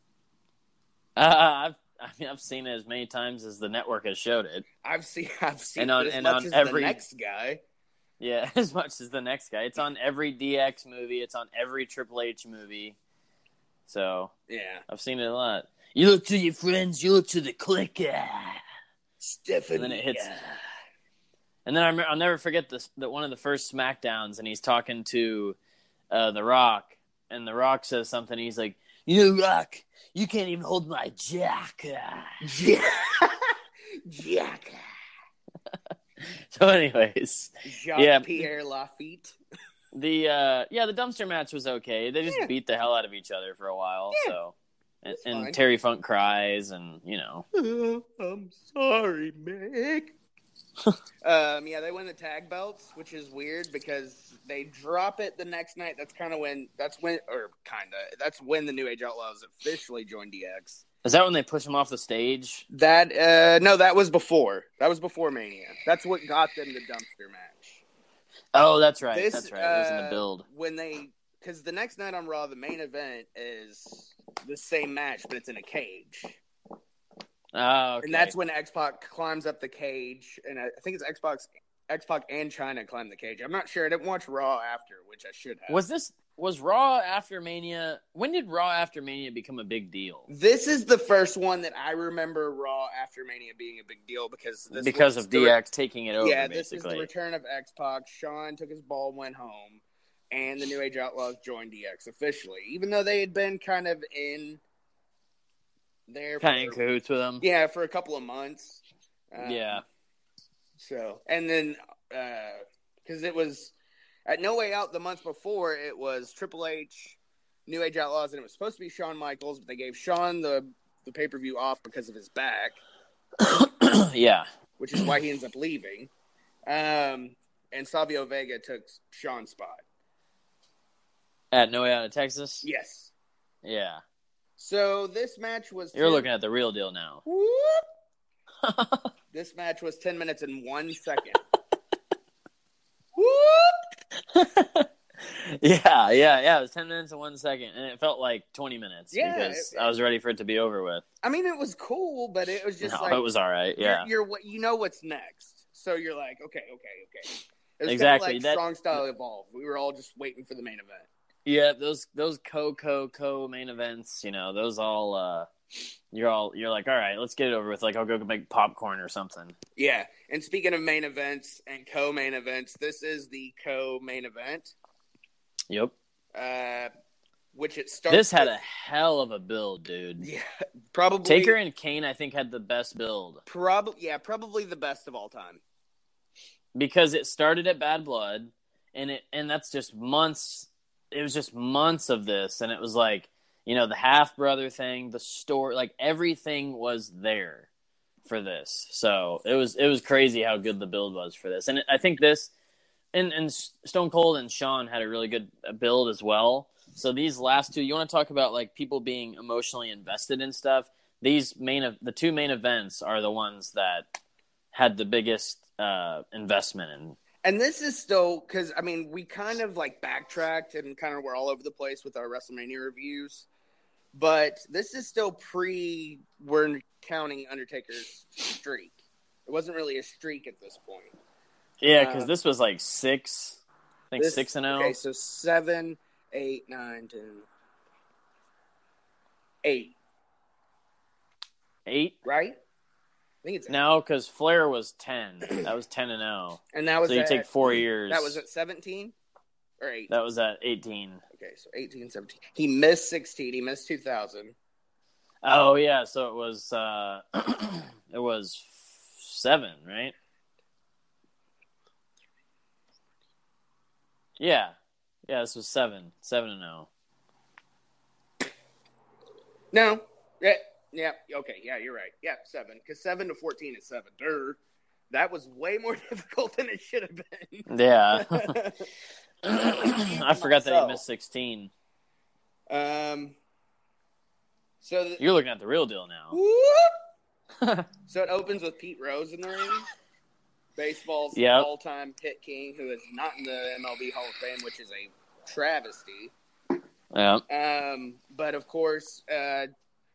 Uh, I've. I mean, I've seen it as many times as the network has showed it. I've seen, I've seen And on- it as and much on as every- the next guy. Yeah, as much as the next guy. It's on every DX movie. It's on every Triple H movie. So Yeah, I've seen it a lot. You look to your friends. You look to the clicker. Stephanie. And then it hits- And then I remember, I'll never forget this. That one of the first Smackdowns, and he's talking to uh, the Rock, and the Rock says something. He's like, "You know, Rock, you can't even hold my jack." Yeah, Jack. So, anyways, Jacques Yeah. Pierre Lafitte. the uh, yeah, the dumpster match was okay. They just Yeah. beat the hell out of each other for a while. Yeah. So, and, and. Terry Funk cries, and you know, Oh, I'm sorry, Mick. um, yeah, they win the tag belts, which is weird because they drop it the next night. That's kind of when that's when, or kind of that's when the New Age Outlaws officially joined DX. is that when they push him off the stage? That uh, no, that was before. That was before Mania. That's what got them the dumpster match. Oh, that's right. This, that's right. it was in the uh, build. when they because the next night on Raw, the main event is the same match, but it's in a cage. Oh, okay. And that's when X Pac climbs up the cage, and I think it's X Pac, X Pac and Chyna climb the cage. I'm not sure. I didn't watch Raw after, which I should have. Was this was Raw after Mania? When did Raw after Mania become a big deal? this is the first one that I remember Raw after Mania being a big deal because this because of DX taking it over. yeah, this is the return of X Pac. Shawn took his ball went home, and the New Age Outlaws joined DX officially, even though they had been kind of in there. kind of in cahoots with them. Yeah, for a couple of months. Um, yeah. So, and then because it was at No Way Out the month before, it was Triple H, New Age Outlaws, and it was supposed to be Shawn Michaels, but they gave Shawn the the pay per view off because of his back, yeah. which is why he ends up leaving. Um, and Savio Vega took Shawn's spot. At No Way Out of Texas. Yes. Yeah. So this match was. You're 10 looking at the real deal now. Whoop. this match was ten minutes and one second. Whoop. yeah, yeah, yeah. It was ten minutes and one second, and it felt like twenty minutes Yeah, because it- I was ready for it to be over with. I mean, it was cool, but it was just no, like it was all right. you're- Yeah, you're, what you know what's next, so you're like, okay, okay, okay. It was Exactly, Kind of like that- strong style evolve. We were all just waiting for the main event. Yeah. Those those co co co main events, you know, those all. uh You're all you're like, all right, let's get it over with. Like, I'll go make popcorn or something. Yeah, and speaking of main events and co-main events, this is the co-main event, Yep. uh, which it starts. This had a hell of a build, dude. yeah, probably Taker and Kane, I think, had the best build probably yeah, probably the best of all time. because it started at Bad Blood, and it and that's just months. It was just months of this, and it was like you know, the half brother thing, the story, like everything was there for this. So it was it was crazy how good the build was for this, and I think this and and Stone Cold and Shawn had a really good build as well. So these last two, you want to talk about like people being emotionally invested in stuff. These main the two main events are the ones that had the biggest uh, investment in. And this is still because I mean we kind of like backtracked and kind of were all over the place with our WrestleMania reviews, but this is still pre we're counting Undertaker's streak. It wasn't really a streak at this point. Yeah, because Uh, this was like six, I think This- six and oh. zero. Okay, so seven, eight, nine, ten, eight, Eight right? Think it's no, because Flair was ten. That was ten and zero. and that was So you at, take four years. That was at seventeen or eight. That was at eighteen. Okay, so 18, 17. He missed 16. He missed 2000. Oh yeah, so it was uh it was seven, right? Yeah. Yeah, this was seven. Seven and oh. No. Yeah. Okay. Yeah, you're right. Yeah, seven. Because seven to 14 is seven. Durr. That was way more difficult than it should have been. Yeah. I forgot that he missed sixteen. um. So, the, You're looking at the real deal now. So it opens with Pete Rose in the ring, baseball's Yep. all-time hit king, who is not in the MLB Hall of Fame, which is a travesty. Yeah. Um, but of course, uh,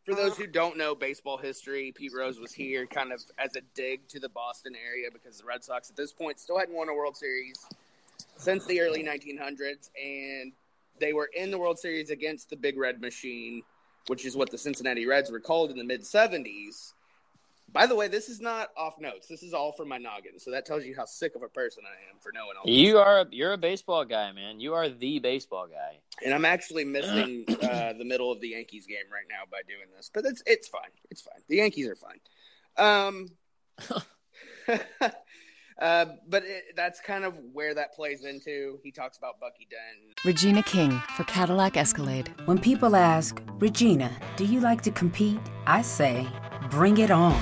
for those uh-huh. who don't know baseball history, Pete Rose was here kind of as a dig to the Boston area because the Red Sox at this point still hadn't won a World Series since the early 1900s, and they were in the World Series against the Big Red Machine, which is what the Cincinnati Reds were called in the mid 70s. By the way, this is not off notes. This is all from my noggin, so that tells you how sick of a person I am for knowing all this. You are a, you're a baseball guy, man. You are the baseball guy. And I'm actually missing uh, the middle of the Yankees game right now by doing this, but it's it's fine. It's fine. The Yankees are fine. Um, uh, but it, that's kind of where that plays into. He talks about Bucky Dent. Regina King for Cadillac Escalade. When people ask, Regina, do you like to compete? I say, bring it on.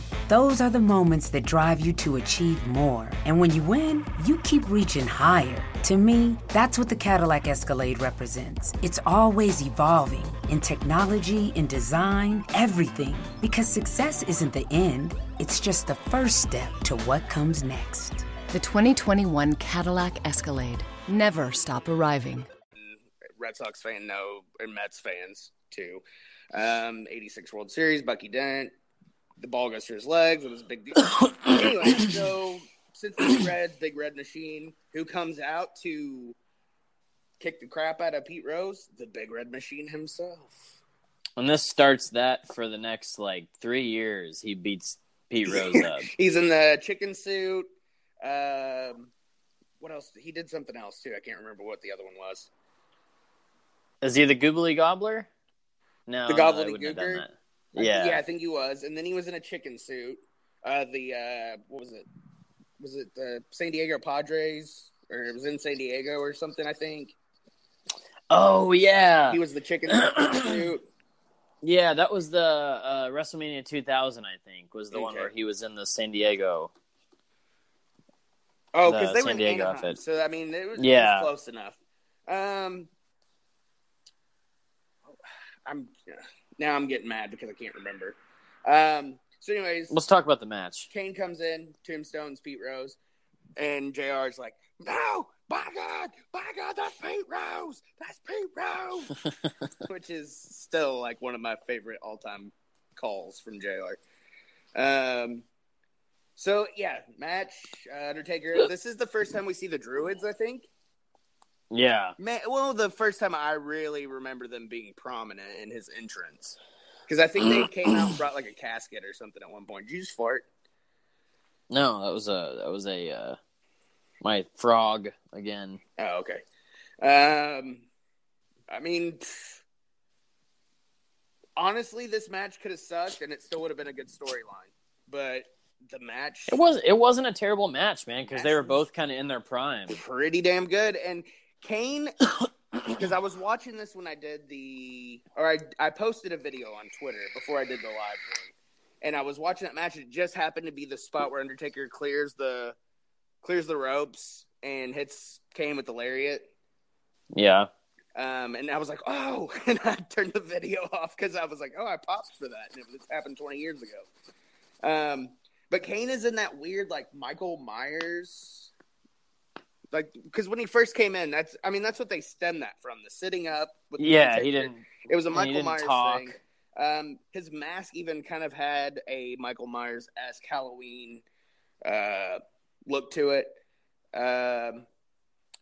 Those are the moments that drive you to achieve more. And when you win, you keep reaching higher. To me, that's what the Cadillac Escalade represents. It's always evolving in technology, in design, everything. Because success isn't the end, it's just the first step to what comes next. The 2021 Cadillac Escalade. Never stop arriving. Red Sox fan no, and Mets fans too. Um, 86 World Series, Bucky Dent. The ball goes through his legs. It was a big deal. anyway, so Cincinnati Reds, Big Red Machine, who comes out to kick the crap out of Pete Rose? The Big Red Machine himself. And this starts that for the next like three years. He beats Pete Rose up. He's in the chicken suit. Um, what else? He did something else too. I can't remember what the other one was. Is he the Googly Gobbler? No, The no, I Gobbledygooker? wouldn't have done that. I- Yeah. yeah, I think he was. And then he was in a chicken suit. Uh, the uh, what was it? Was it the San Diego Padres? Or it was in San Diego or something? I think Oh yeah, he was the chicken suit. yeah. That was the uh, WrestleMania 2000. I think was the one where he was in the San Diego. Oh, The because they were San in Diego Anaheim, outfit. so I mean, it was, it Yeah. was close enough. Um, I'm now I'm getting mad because I can't remember. Um, so, anyways, Let's talk about the match. Kane comes in, Tombstone's Pete Rose, and JR's like, No, by God, by God, that's Pete Rose. That's Pete Rose. Which is still like one of my favorite all time calls from JR. Um, so, yeah, match, uh, Undertaker. This is the first time we see the Druids, I think. Yeah. Man, well, the first time I really remember them being prominent in his entrance, because I think they came out and brought like a casket or something at one point. Did you just fart? No, that was a that was a uh, my frog again. Oh, okay. Um, I mean, pff, honestly, this match could have sucked, and it still would have been a good storyline. But the match, It was it wasn't a terrible match, man, because they were both kind of in their prime. pretty damn good. And Kane, because I was watching this when I did the, or I I posted a video on Twitter before I did the live one, and I was watching that match. It just happened to be the spot where Undertaker clears the clears the ropes and hits Kane with the lariat. Yeah. Um, and I was like, oh, and I turned the video off because I was like, oh, I popped for that, and it was happened 20 years ago. Um, but Kane is in that weird like Michael Myers, like because when he first came in, that's I mean that's what they stemmed that from the sitting up. With the Yeah, he didn't It was a Michael Myers talk. thing. Um, his mask even kind of had a Michael Myers esque Halloween uh, look to it. Um,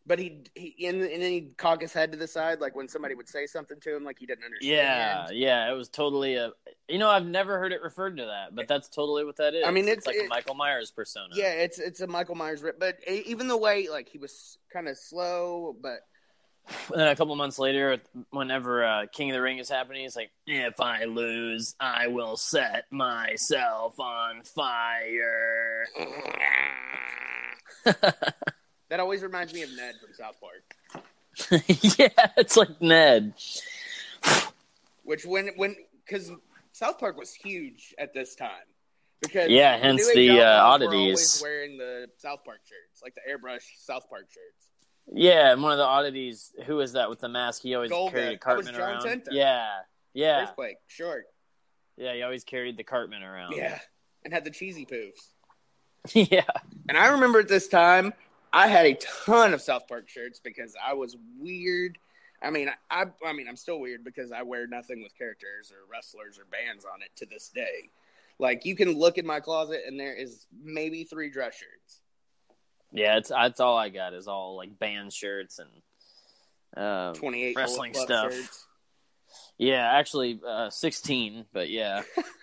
but he, he and, and then he'd cock his head to the side, like when somebody would say something to him, like he didn't understand. Yeah, yeah, it was totally a. You know, I've never heard it referred to that, but that's totally what that is. I mean, it's, it's- like a Michael Myers persona. Yeah, it's it's a Michael Myers, rip, but even the way like he was kind of slow, but And then a couple months later, whenever uh, King of the Ring is happening, he's like, if I lose, I will set myself on fire. that always reminds me of Ned from South Park. yeah, it's like Ned. Which when when because South Park was huge at this time because Yeah, hence Age the, uh, oddities. always wearing the South Park shirts, like the airbrush South Park shirts. Yeah, and one of the oddities. Who is that with the mask? He always carried a Cartman around. Tenta. Yeah, yeah, Earthquake, short, yeah. He always carried the Cartman around. yeah, and had the cheesy poofs. yeah. And I remember at this time, I had a ton of South Park shirts because I was weird. I mean, I, I mean, I'm still weird because I wear nothing with characters or wrestlers or bands on it to this day. Like you can look in my closet and there is maybe three dress shirts. Yeah, it's that's all I got is all like band shirts and um, 28 wrestling stuff. shirts. Yeah, actually uh, sixteen, but yeah,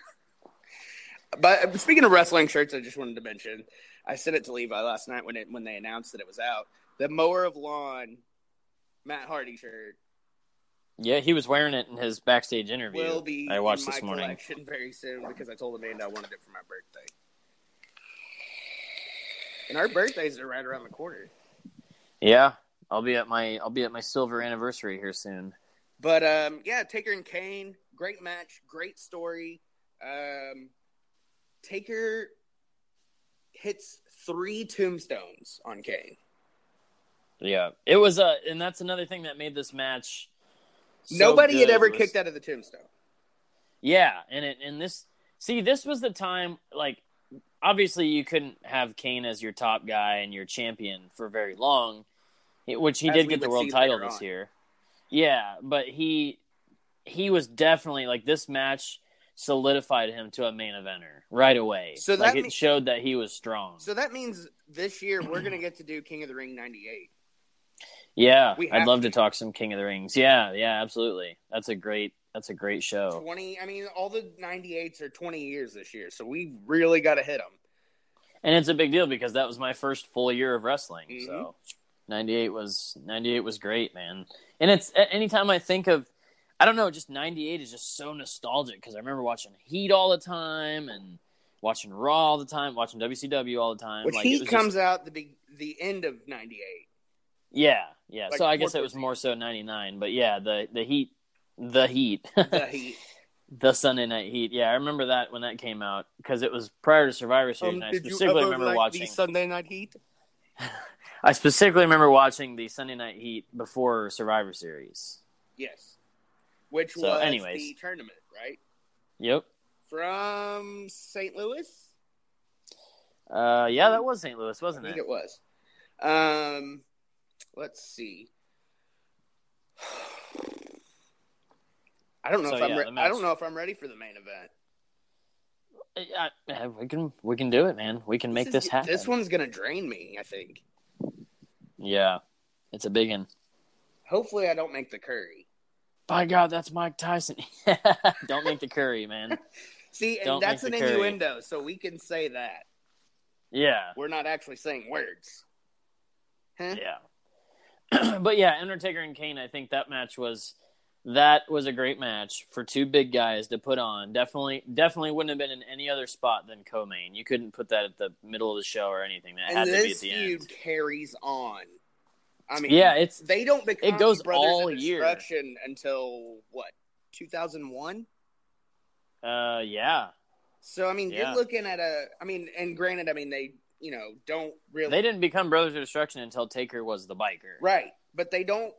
But speaking of wrestling shirts, I just wanted to mention I sent it to Levi last night when it when they announced that it was out. The mower of lawn Matt Hardy shirt yeah, he was wearing it in his backstage interview. will be I watched this morning. collection very soon because I told Amanda I wanted it for my birthday. And our birthdays are right around the corner. Yeah, I'll be at my I'll be at my silver anniversary here soon. But um, yeah, Taker and Kane, great match, great story. Um, Taker hits three tombstones on Kane. Yeah, it was uh, and that's another thing that made this match. so Nobody had ever was- kicked out of the tombstone. Yeah, and it and this see this was the time like obviously you couldn't have Kane as your top guy and your champion for very long, which he As did get the world title this on. year. Yeah, but he he was definitely like this match solidified him to a main eventer right away. So like it showed that he was strong. So that means this year we're gonna get to do King of the Ring '98. yeah, I'd love to. to talk some King of the Rings. Yeah, yeah, absolutely. That's a great that's a great show. Twenty. I mean, all the '98s are 20 years this year, so we really got to hit them. and it's a big deal because that was my first full year of wrestling. Mhm. So, ninety eight was ninety eight was great, man. And it's anytime I think of, I don't know, just ninety eight is just so nostalgic because I remember watching Heat all the time and watching Raw all the time, watching WCW all the time. Which Like, it was comes just- out the big, the end of '98. yeah, yeah. like so I guess it was more so ninety nine, but yeah, the the Heat, the Heat, The Heat. the Sunday Night Heat. Yeah, I remember that when that came out because it was prior to Survivor Series, Um, and I specifically ever remember like watching. the Sunday Night Heat? I specifically remember watching the Sunday Night Heat before Survivor Series. Yes. Which So, was anyways. the tournament, right? Yep. From St. Louis. Uh, yeah, that was St. Louis, wasn't think it? it was. Um, let's see. I don't know So, if I'm. yeah, Re- the I don't know if I'm ready for the main event. Yeah, yeah, we can we can do it, man. We can make is- this happen. This one's gonna drain me. I think. Yeah, it's a big one. Hopefully, I don't make the curry. By God, that's Mike Tyson. Don't make the curry, man. See, and Don't that's an make the curry. innuendo, so we can say that. Yeah, We're not actually saying words. Huh? yeah. but yeah, Undertaker and Kane. I think that match was that was a great match for two big guys to put on. Definitely, definitely wouldn't have been in any other spot than co-main. You couldn't put that at the middle of the show or anything. That And had to be at this the feud end. carries on. I mean, Yeah, it's they don't become it goes brothers all year. destruction until what 2001. uh yeah. So I mean, Yeah. you're looking at a. I mean, and granted, I mean they you know don't really They didn't become Brothers of Destruction until Taker was the biker. right, but they don't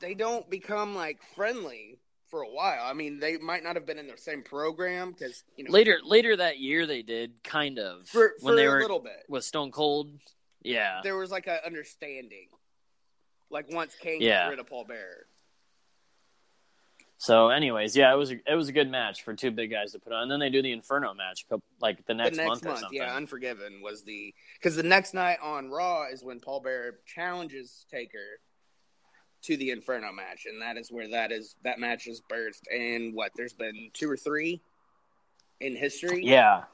they don't become like friendly for a while. I mean, they might not have been in the same program because you know Later, later that year they did kind of for, when for they a were little bit. with Stone Cold. Yeah, There was like an understanding, like once Kane Yeah. got rid of Paul Bearer. So, anyways, yeah, it was a, it was a good match for two big guys to put on. And then they do the Inferno match, like the next, the next month, month, or something. yeah, Unforgiven was the because the next night on Raw is when Paul Bearer challenges Taker to the Inferno match, and that is where that is that match is birthed. And what there's been two or three in history, yeah,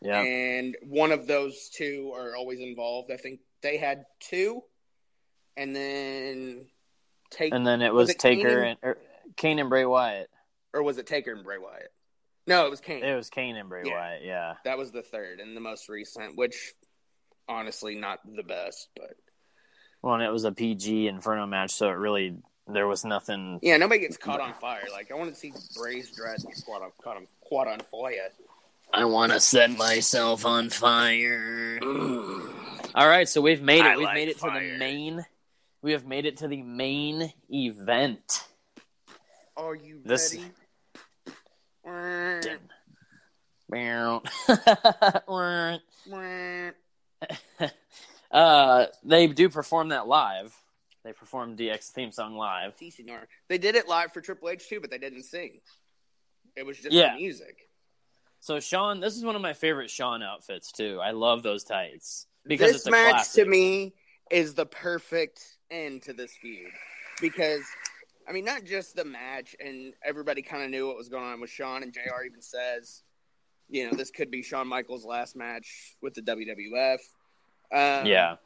yeah. and one of those two are always involved. I think they had two, and then Taker, And then it Was was, it Kane Taker and- and or, Kane and Bray Wyatt. or was it Taker and Bray Wyatt? No, it was Kane. It was Kane and Bray Yeah. Wyatt. Yeah, That was the third and the most recent, which honestly not the best, but well, and it was a PG Inferno match, so it really there was nothing. yeah, nobody gets caught on fire. Like I want to see Bray's dress caught on caught on caught on fire. I want to set myself on fire. All right, so we've made it. I we've like made it to the main. We have made it to the main event. Are you This- ready? uh, they do perform that live. They perform DX theme song live. They did it live for Triple H too, but they didn't sing. It was just Yeah. music. So Shawn, this is one of my favorite Shawn outfits too. I love those tights because this it's a match classic. to me is the perfect end to this feud because I mean not just the match and everybody kind of knew what was going on with Shawn, and JR even says you know this could be Shawn Michaels last match with the WWF um, yeah,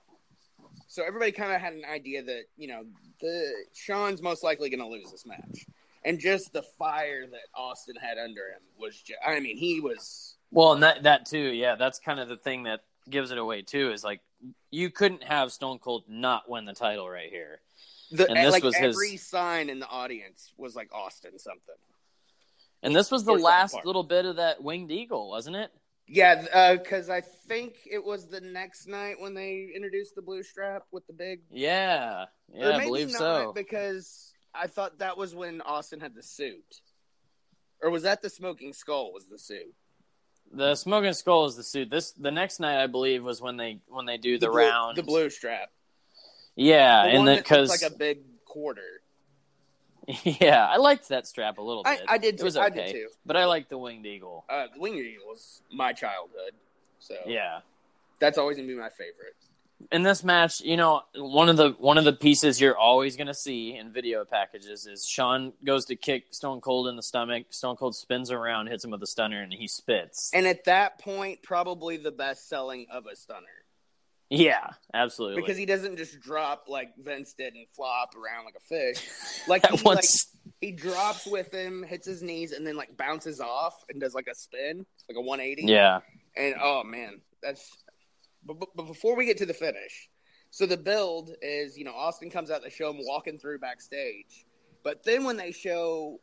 so everybody kind of had an idea that you know the Shawn's most likely going to lose this match and just the fire that Austin had under him was just, I mean he was well, and that that too. Yeah, that's kind of the thing that gives it away too. Is like you couldn't have Stone Cold not win the title right here. the And this like was his- every sign in the audience was like Austin something And this was the something last little bit of that winged eagle, wasn't it? Yeah, because uh, I think it was the next night when they introduced the blue strap with the big. Yeah, yeah, I believe so. Because I thought that was when Austin had the suit, or was that the smoking skull? Was the suit The smoking skull is the suit. This the next night, I believe, was when they when they do the, blue, round. the blue strap? yeah, The and then because like a big quarter. yeah, I liked that strap a little bit. I did It was too. okay, I did too. but I liked the winged eagle. Uh, the winged Eagle was my childhood, so Yeah. that's always gonna be my favorite. In this match, you know, one of the one of the pieces you're always going to see in video packages is Shawn goes to kick Stone Cold in the stomach. Stone Cold spins around, hits him with a stunner, and he spits. And at that point, probably the best selling of a stunner. yeah, absolutely. because he doesn't just drop like Vince did and flop around like a fish. Like he, like he drops with him, hits his knees, and then like bounces off and does like a spin, like a 180. yeah, And oh man, that's. But, but, but before we get to the finish, so the build is you know Austin comes out, they show him walking through backstage, but then when they show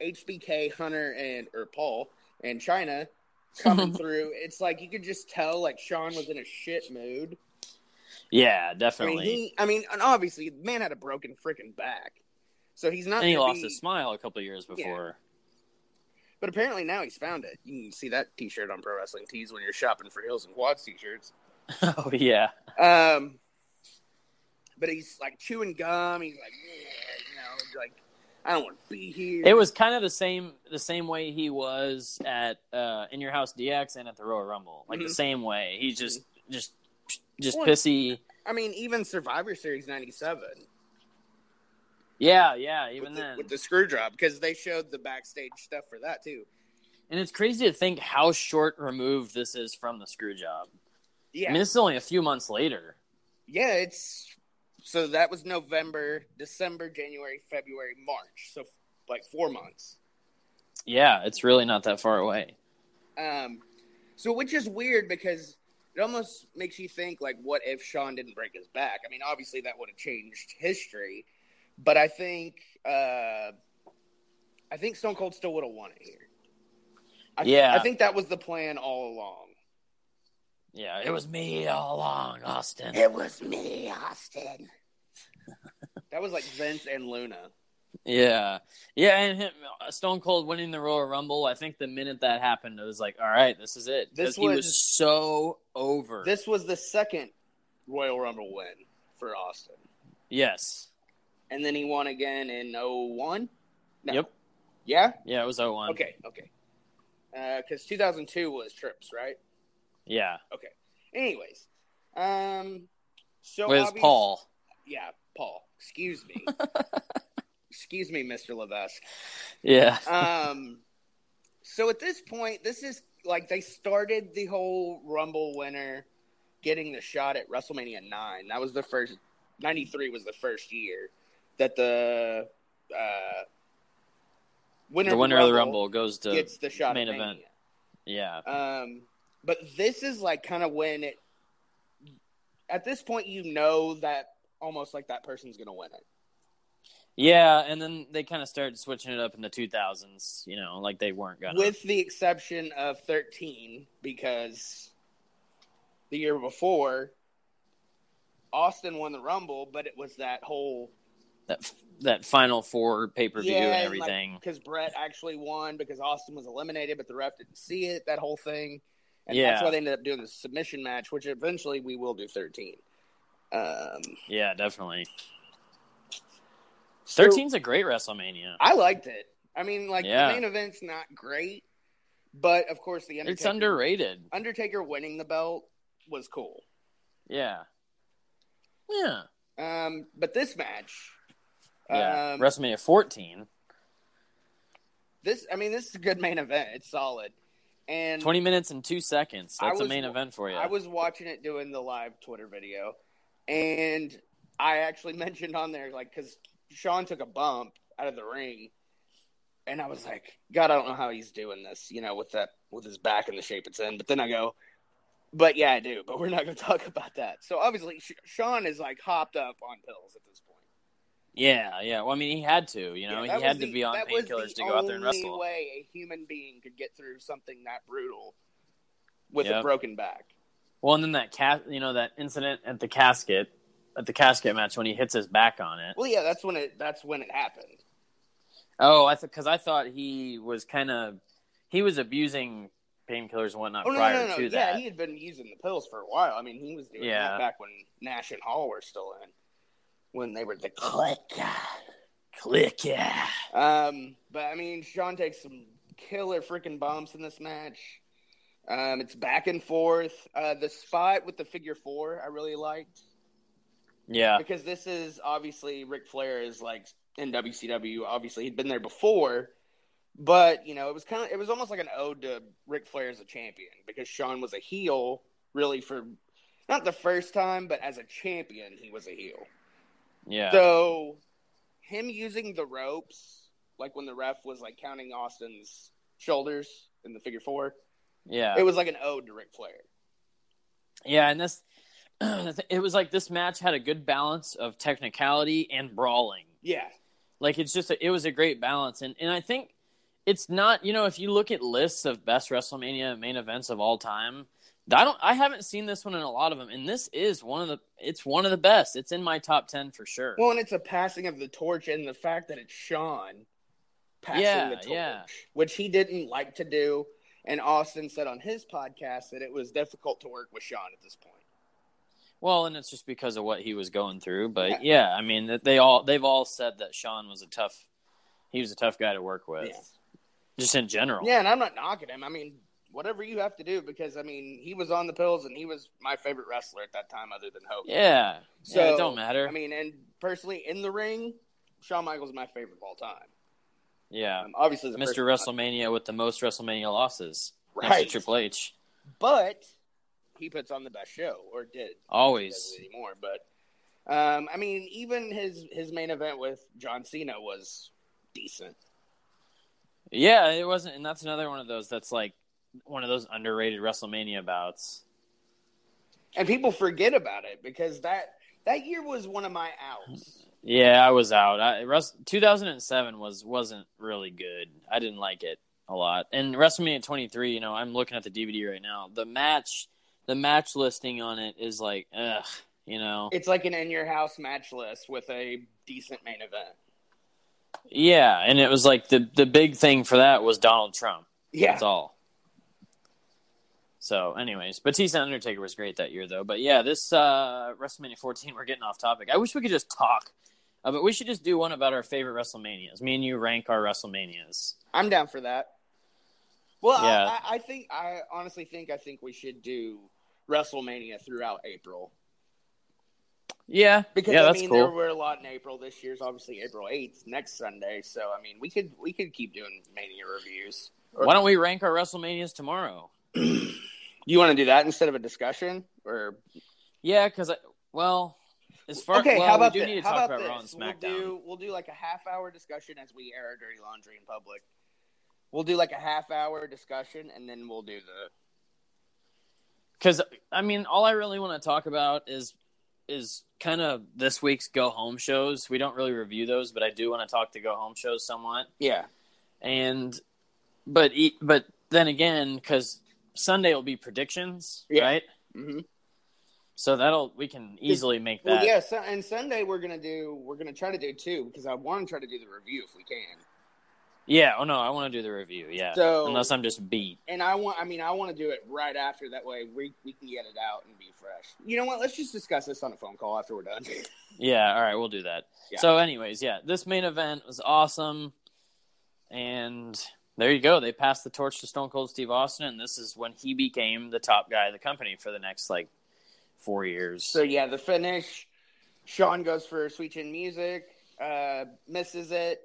HBK, Hunter, and or Paul and Chyna coming through, it's like you could just tell like Shawn was in a shit mood. yeah, I definitely. mean, he. I mean, and obviously, the man had a broken freaking back, so he's not. and he lost be- his smile a couple years before. But apparently now he's found it. You can see that T-shirt on Pro Wrestling Tees when you're shopping for Heels and Quads T-shirts. oh yeah, Um, but he's like chewing gum. He's like, yeah, you know, like I don't want to be here. it was kind of the same the same way he was at uh, in your house DX and at the Royal Rumble, like the Mhm. same way. He's just just just Well, pissy. I mean, even Survivor Series '97. Yeah, yeah. Even with the, then, with the screw job because they showed the backstage stuff for that too. and it's crazy to think how short removed this is from the screw job. Yeah, I mean, this is only a few months later. yeah. It's so that was November, December, January, February, March. So like four months. Yeah, it's really not that far away. Um, so which is weird because it almost makes you think like, what if Shawn didn't break his back? I mean, obviously that would have changed history, but I think uh, I think Stone Cold still would have won it here. I, Yeah. I think that was the plan all along. Yeah, it was me all along, Austin. It was me, Austin. that was like Vince and Luna. Yeah, yeah, and him, Stone Cold winning the Royal Rumble. I think the minute that happened, it was like, all right, this is it. This Because he was was- so over. This was the second Royal Rumble win for Austin, yes, and then he won again in 01? No. Yep. Yeah. yeah, it was 01. Okay, okay. Uh, because 2002 was Trips, right? Yeah, Okay. Anyways, um, so with obvious- Paul. Yeah, Paul. Excuse me. Excuse me, Mr. Levesque. Yeah, Um, so at this point, this is like they started the whole Rumble winner getting the shot at WrestleMania nine. That was the first. Ninety three was the first year that the uh, winner the winner of the Rumble goes to gets the shot main event. Mania. Yeah, Um, but this is like kind of when it. At this point, you know that almost like that person's gonna win it. yeah, and then they kind of started switching it up in the 2000s. You know, like they weren't gonna. with the exception of 13 because the year before Austin won the Rumble, but it was that whole that that final four pay per view and everything. because Bret actually won because Austin was eliminated, but the ref didn't see it. That whole thing, and Yeah. that's why they ended up doing the submission match, which eventually we will do 13. Um, yeah, definitely. so 13's a great WrestleMania. I liked it. I mean, like Yeah. the main event's not great, but of course the Undertaker, It's underrated. Undertaker winning the belt was cool. Yeah. Yeah. Um, but this match, Yeah. um, WrestleMania 14. this I mean, this is a good main event. It's solid, and 20 minutes and two seconds. That's a main event for you. I was watching it doing the live Twitter video, and I actually mentioned on there like because Shawn took a bump out of the ring, and I was like, God, I don't know how he's doing this, you know, with that with his back in the shape it's in. But then I go, but yeah, I do. But we're not going to talk about that. So obviously, Shawn is like hopped up on pills at this point. Yeah, yeah. Well, I mean, he had to. You know, Yeah, he had to the- be on painkillers to go out there and wrestle. way a human being could get through something that brutal with a broken back. Well, and then that cat, you know, that incident at the casket, at the casket match when he hits his back on it. Well, yeah, that's when it that's when it happened. Oh, I thought because I thought he was kind of he was abusing painkillers and whatnot Oh no, prior no, no, to yeah, that. Yeah, he had been using the pills for a while. I mean, he was doing Yeah. that back when Nash and Hall were still in, when they were the Kliq. Kliq, yeah. Um, but I mean, Shawn takes some killer freaking bumps in this match. Um, it's back and forth. Uh, the spot with the figure four, I really liked Yeah. because this is obviously Ric Flair is like in WCW. Obviously, he'd been there before, but you know, it was kind of it was almost like an ode to Ric Flair as a champion because Shawn was a heel really for not the first time, but as a champion, he was a heel. Yeah. So him using the ropes, like when the ref was like counting Austin's shoulders in the figure four, yeah. it was like an ode to Ric Flair. Yeah, and this it was like this match had a good balance of technicality and brawling. Yeah. Like it's just a, it was a great balance and and I think it's not, you know, if you look at lists of best WrestleMania main events of all time, I don't I haven't seen this one in a lot of them and this is one of the it's one of the best. It's in my top 10 for sure. Well, and it's a passing of the torch, and the fact that it's Shawn passing Yeah, the torch, yeah. which he didn't like to do. And Austin said on his podcast that it was difficult to work with Shawn at this point. Well, and it's just because of what he was going through, but Yeah. yeah, I mean that they all they've all said that Shawn was a tough he was a tough guy to work with. Yeah. Just in general. Yeah, and I'm not knocking him. I mean, whatever you have to do, because I mean, he was on the pills, and he was my favorite wrestler at that time, other than Hogan. Yeah. So yeah, it don't matter. I mean, and personally, in the ring, Shawn Michaels is my favorite of all time. Yeah, Um, obviously, Mr. WrestleMania with the most WrestleMania losses Right. Triple H. but he puts on the best show, or did Always. anymore. But um, I mean, even his his main event with John Cena was decent. Yeah, it wasn't, and that's another one of those that's like one of those underrated WrestleMania bouts. and people forget about it because that that year was one of my outs. Yeah, I was out. I, Rus- 2007 was wasn't really good. I didn't like it a lot. And WrestleMania 23, you know, I'm looking at the DVD right now. The match, the match listing on it is like, ugh, you know. It's like an in your house match list with a decent main event. Yeah, and it was like the the big thing for that was Donald Trump. Yeah, That's all. So, anyways, Batista and Undertaker was great that year, though. But yeah, this uh, WrestleMania 14, we're getting off topic. I wish we could just talk. Uh, but we should just do one about our favorite WrestleManias. Me and you rank our WrestleManias. I'm down for that. Well, I- Yeah. I, I think I honestly think I think we should do WrestleMania throughout April Yeah, because yeah, I mean cool. there were a lot in April. This year's obviously April eighth, next Sunday. So I mean we could we could keep doing Mania reviews. Why don't we rank our WrestleManias tomorrow? you want to do that instead of a discussion or Yeah, because i well, as far okay? well, how about we do this? need to how talk about, about Raw and? SmackDown. We'll do we'll do like a half hour discussion as we air our dirty laundry in public. We'll do like a half hour discussion and then we'll do the Because I mean, all I really want to talk about is is kind of this week's go home shows. We don't really review those, but I do want to talk to go home shows somewhat. yeah. And but e- but then again, because Sunday will be predictions, Yeah. right? hmm So that'll we can easily make that. Well, yeah, so, and Sunday we're gonna do we're gonna try to do two because I want to try to do the review if we can. Yeah, Oh no, I want to do the review. Yeah. So- Unless I'm just beat. And I want I mean I want to do it right after that way we we can get it out and be fresh. You know what? Let's just discuss this on a phone call after we're done. Yeah. All right, we'll do that. Yeah. So, anyways, yeah, this main event was awesome, and there you go. They passed the torch to Stone Cold Steve Austin, and this is when he became the top guy of the company for the next like four years. So yeah, the finish. Shawn goes for Sweet Chin Music, uh, misses it.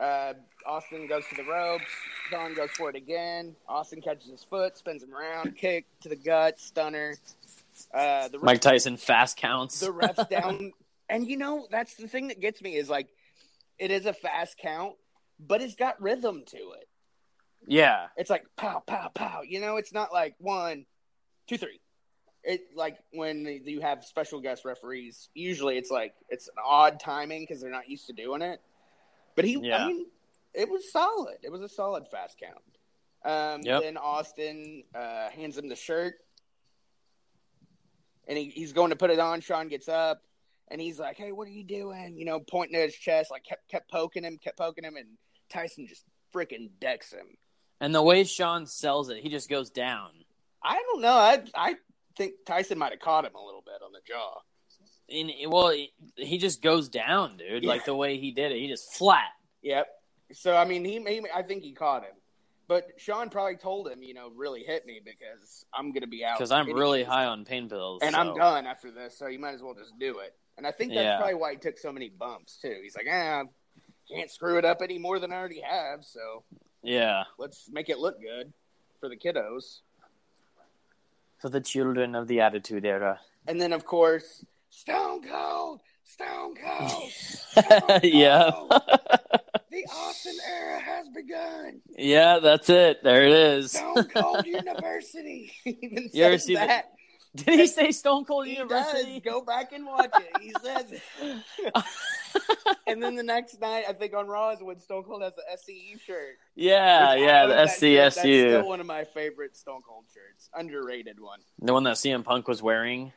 Uh, Austin goes to the ropes. Shawn goes for it again. Austin catches his foot, spins him around, kick to the gut, stunner. Uh, the Mike Tyson fast counts. the refs down. And you know, that's the thing that gets me is like, it is a fast count, but it's got rhythm to it. Yeah, It's like pow, pow, pow. You know, it's not like one, two, three. It like when you have special guest referees. Usually, it's like it's an odd timing because they're not used to doing it. But he, Yeah. I mean, it was solid. It was a solid fast count. Um, Yep. Then Austin uh, hands him the shirt, and he, he's going to put it on. Shawn gets up, and he's like, "Hey, what are you doing?" You know, pointing at his chest, like kept kept poking him, kept poking him, and Tyson just freaking decks him. And the way Shawn sells it, he just goes down. I don't know. I I think Tyson might have caught him a little bit on the jaw. And well, he- just goes down, dude. Yeah. Like the way he did it, he just flat. Yep. So I mean, he, he I think he caught him, but Shawn probably told him, you know, really hit me because I'm gonna be out Because I'm really high on pain pills, and so- I'm done after this, so you might as well just do it. And I think that's Yeah. probably why he took so many bumps too. He's like, ah, can't screw it up any more than I already have, so Yeah, let's make it look good for the kiddos. for the children of the Attitude Era. And then of course, Stone Cold, Stone Cold, Stone yeah. The Austin era has begun. yeah, that's it. There it is. Stone Cold University. Even You ever see that. Did he say Stone Cold He University? does. Go back and watch it. He says it. and then the next night, I think on Raw is when Stone Cold has the SCU shirt. yeah, yeah, the that shirt. That's still SCSU. one of my favorite Stone Cold shirts. Underrated one. The one that CM Punk was wearing.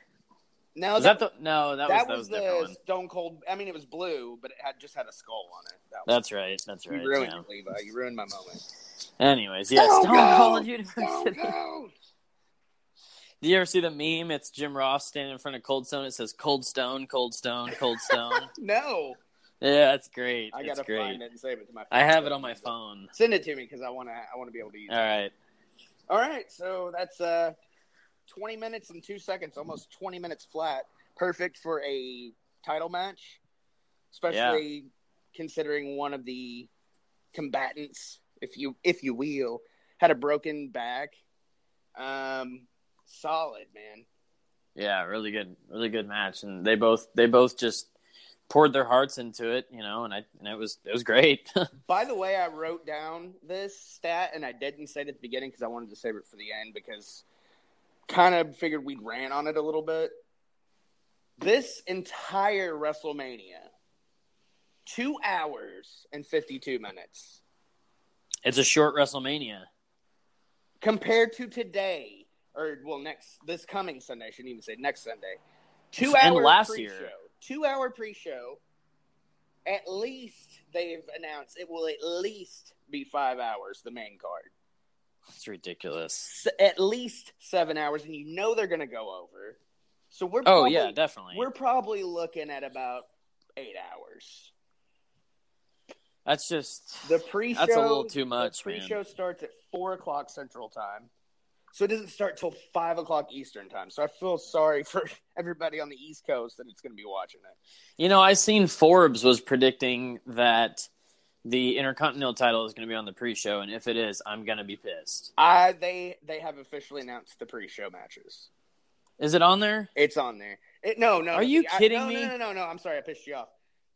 No, Was that the no? That, that, was was, that was the one. Stone Cold. I mean, it was blue, but it had just had a skull on it. That That's right. That's right. you ruined yeah. it, Levi. You ruined my moment. Anyways, yeah, Stone Cold! Cold Stone University. Cold. Do you ever see the meme? It's Jim Ross standing in front of Cold Stone. It says Cold Stone, Cold Stone, Cold Stone. No, yeah, that's great. I That's gotta great. find it and save it to my. phone. I have it on my phone. Send it to me because I want to. I want to be able to use All it. right. All right, so that's uh, twenty minutes and two seconds, almost twenty minutes flat. Perfect for a title match, especially considering one of the combatants, if you if you will, had a broken back. Um, solid man. Yeah, really good, really good match, and they both they both just poured their hearts into it, you know, and I and it was it was great. By the way, I wrote down this stat and I didn't say it at the beginning because I wanted to save it for the end because kind of figured we'd ran on it a little bit. This entire WrestleMania, two hours and 52 minutes. it's a short WrestleMania. Compared to today, or well, next, this coming Sunday, I shouldn't even say next Sunday. Two And hour last pre-show. year. Two hour pre show. At least they've announced it will at least be five hours, the main card. It's ridiculous. At least seven hours, and you know they're going to go over. So we're Oh probably, yeah, definitely. we're probably looking at about eight hours. That's just The pre-show That's a little too much, The pre-show starts at four o'clock Central Time, so it doesn't start till five o'clock Eastern Time. So I feel sorry for everybody on the East Coast that it's going to be watching it. You know, I seen Forbes was predicting that the Intercontinental title is going to be on the pre-show, and if it is, I'm going to be pissed. I they they have officially announced the pre-show matches. Is it on there? It's on there. It, no, no. Are you the- I- kidding no, me? No, no, no, no. I'm sorry, I pissed you off.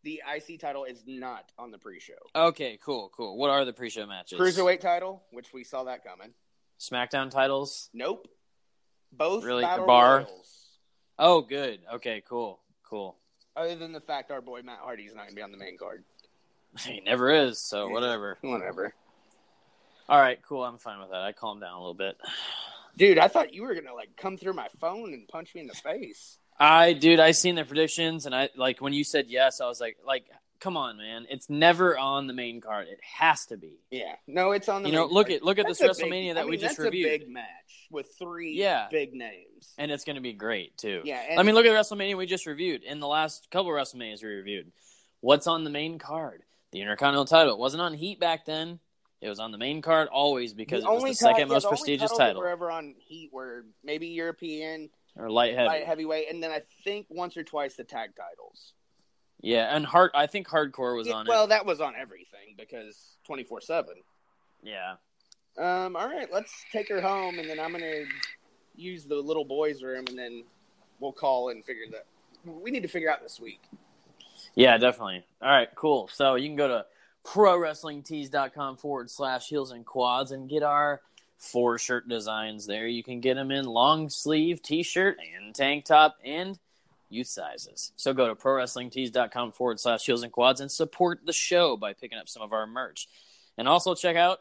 The IC title is not on the pre-show. Okay, cool, cool. What are the pre-show matches? Cruiserweight title, which we saw that coming. SmackDown titles. Nope. Both Really? battle Bar? royals. Oh, good. Okay, cool, cool. Other than the fact our boy Matt Hardy's not going to be on the main card. He never is, so whatever. Whatever. All right, cool. I'm fine with that. I calmed down a little bit. Dude, I thought you were gonna like come through my phone and punch me in the face. I, dude, I seen the predictions, and I like when you said yes, I was like, like, come on, man. It's never on the main card. It has to be. Yeah, no, it's on the. You know, look card. at look at That's this a big- WrestleMania I that we mean, just that's reviewed, A big match with three Yeah. big names. and it's going to be great too. Yeah, and- I mean, look at the WrestleMania we just reviewed. In the last couple of WrestleManias we reviewed, what's on the main card? The Intercontinental title. It wasn't on Heat back then. It was on the main card always because the it was the second yeah, most the prestigious title were ever on Heat were maybe European or light heavy. light heavyweight, and then I think once or twice the tag titles. Yeah, and hard. I think hardcore was Yeah, on well, it. that was on everything because twenty four seven. Yeah. Um, all right, let's take her home, and then I'm gonna use the little boys' room, and then we'll call and figure that. We need to figure out this week. Yeah, definitely. All right, cool. So you can go to prowrestlingtees.com forward slash heels and quads and get our four shirt designs there. You can get them in long sleeve t shirt and tank top and youth sizes. So go to prowrestlingtees.com forward slash heels and quads and support the show by picking up some of our merch. And also check out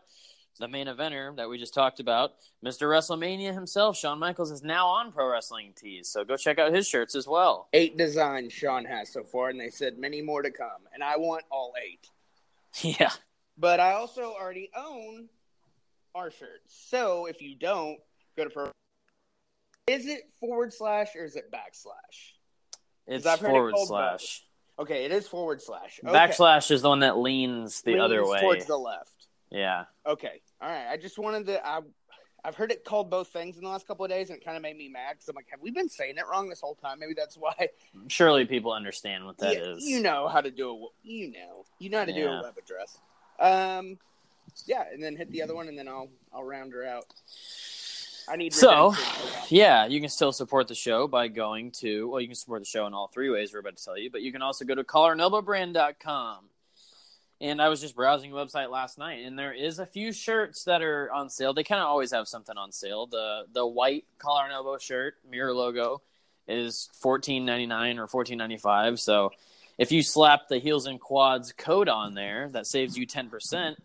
the main eventer that we just talked about, Mr. WrestleMania himself, Shawn Michaels, is now on Pro Wrestling Tees. So go check out his shirts as well. Eight designs Shawn has so far, and they said many more to come, and I want all eight. Yeah. But I also already own our shirts, so if you don't, go to pro. Is it forward slash or is it backslash? It's I've heard it forward slash. Okay, it is forward slash. Okay. Backslash is the one that leans the Leans other way. towards the left. Yeah. Okay, all right. I just wanted to. I, I've heard it called both things in the last couple of days, and it kind of made me mad because I'm like, have we been saying it wrong this whole time? Maybe that's why. Surely people understand what that is. you, know how to do a. You know, you know how to do Yeah. a web address. Um, yeah, and then hit the other one, and then I'll I'll round her out. I need So, yeah, you can still support the show by going to, well, you can support the show in all three ways we're about to tell you, but you can also go to collarandelbowbrand.com. And I was just browsing the website last night, and there is a few shirts that are on sale. They kind of always have something on sale. The the white collar and elbow shirt, mirror logo, is fourteen ninety nine or fourteen ninety five. So if you slap the heels and quads code on there, that saves you ten percent.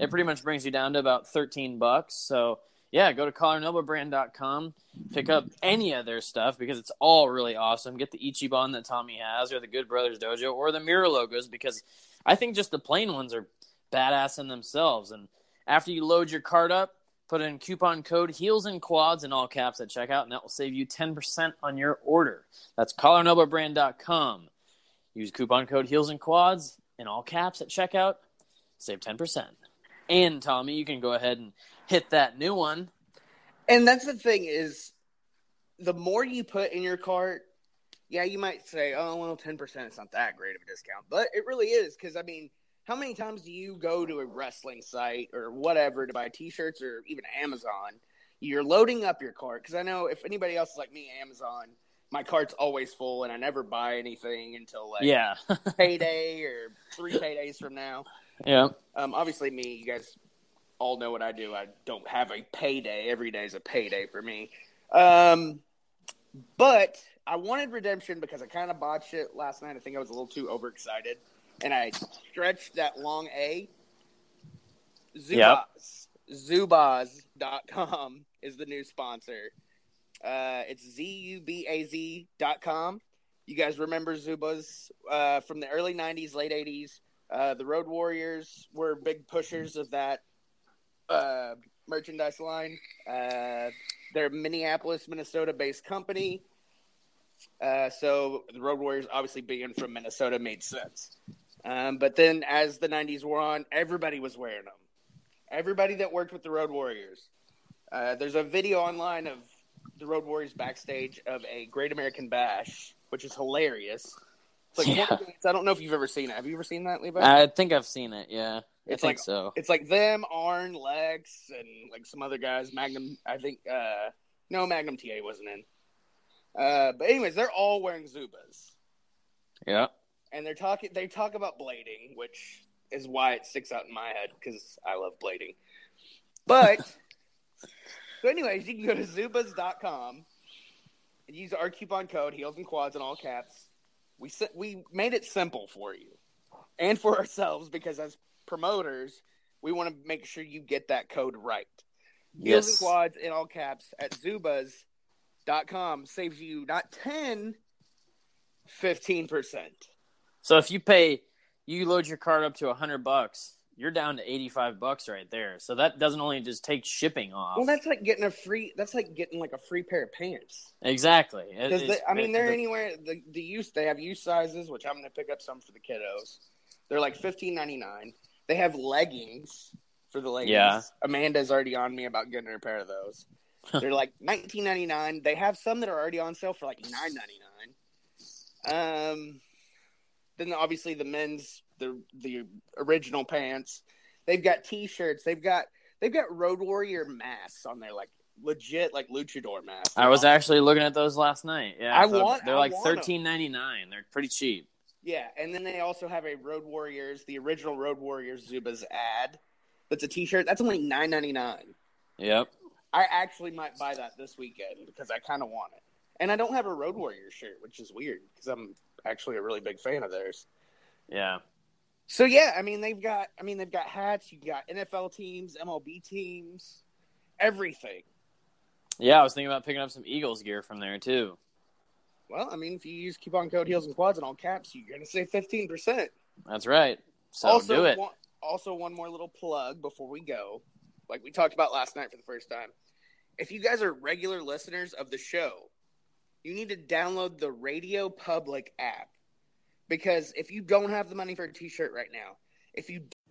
It pretty much brings you down to about thirteen bucks. So yeah, go to collarandelbowbrand.com, pick up any of their stuff because it's all really awesome. Get the Ichiban that Tommy has, or the Good Brothers Dojo, or the mirror logos because I think just the plain ones are badass in themselves. And after you load your cart up, put in coupon code heels and quads in all caps at checkout, and that will save you 10% on your order. That's collarandelbowbrand.com. Use coupon code heels and quads in all caps at checkout, save 10%. And Tommy, you can go ahead and hit that new one. And that's the thing is, the more you put in your cart, yeah, you might say, oh well, ten percent is not that great of a discount, but it really is because I mean, how many times do you go to a wrestling site or whatever to buy T-shirts or even Amazon? You're loading up your cart because I know if anybody else is like me, Amazon, my cart's always full and I never buy anything until like Yeah. payday or three paydays from now. yeah. Um, obviously, me, you guys all know what I do. I don't have a payday. Every day is a payday for me. Um, but I wanted redemption because I kind of botched it last night. I think I was a little too overexcited, and I stretched that long A. Zubaz. Zubaz.com is the new sponsor. Uh, it's Z U B A Z dot com. You guys remember Zubaz uh, from the early 90s, late 80s. Uh, the Road Warriors were big pushers of that uh, merchandise line. Uh, they're a Minneapolis, Minnesota based company. Uh, so the Road Warriors, obviously being from Minnesota, made sense. Um, but then as the 90s wore on, everybody was wearing them. Everybody that worked with the Road Warriors. Uh, there's a video online of the Road Warriors backstage of a Great American Bash, which is hilarious. It's like Yeah. I don't know if you've ever seen it. Have you ever seen that, Levi? I think I've seen it. Yeah. It's like- so. it's like them, Arn, Lex, and like some other guys. Magnum, I think. uh No, Magnum TA wasn't in. Uh But anyways, they're all wearing Zubaz, Yeah. and they're talking. They talk about blading, which is why it sticks out in my head because I love blading. But so, anyways, you can go to Zubaz.com and use our coupon code Heels and Quads in all caps. We we made it simple for you and for ourselves because as promoters, we want to make sure you get that code right. Heels and Yes. Quads in all caps at Zubaz.com saves you not 10, 15%. So if you pay, you load your card up to a hundred bucks, you're down to eighty five bucks right there. So that doesn't only just take shipping off. Well, that's like getting a free. That's like getting like a free pair of pants. exactly. It- Because I mean, they're the- anywhere. The the use they have use sizes, which I'm going to pick up some for the kiddos. They're like fifteen ninety nine. They have leggings for the ladies. Yeah. Amanda's already on me about getting her a pair of those. they're like nineteen ninety nine. They have some that are already on sale for like nine ninety nine. Um, then obviously the men's the the original pants. They've got t-shirts. They've got they've got Road Warrior masks on there, like legit like luchador masks. I was actually looking at those last night. Yeah, I so want- They're like thirteen ninety nine. They're pretty cheap. Yeah, and then they also have a Road Warriors, the original Road Warriors Zubaz ad. That's a T-shirt. That's only nine ninety nine. Yep. I actually might buy that this weekend because I kind of want it. And I don't have a Road Warriors shirt, which is weird because I'm actually a really big fan of theirs. Yeah. So yeah, I mean they've got, I mean they've got hats. You got NFL teams, MLB teams, everything. Yeah, I was thinking about picking up some Eagles gear from there too. Well, I mean if you use coupon code Heels and Quads in all caps, you're gonna save fifteen percent. That's right. So also, do it. One, also, one more little plug before we go, like we talked about last night for the first time. If you guys are regular listeners of the show, you need to download the Radio Public app because if you don't have the money for a T-shirt right now, if you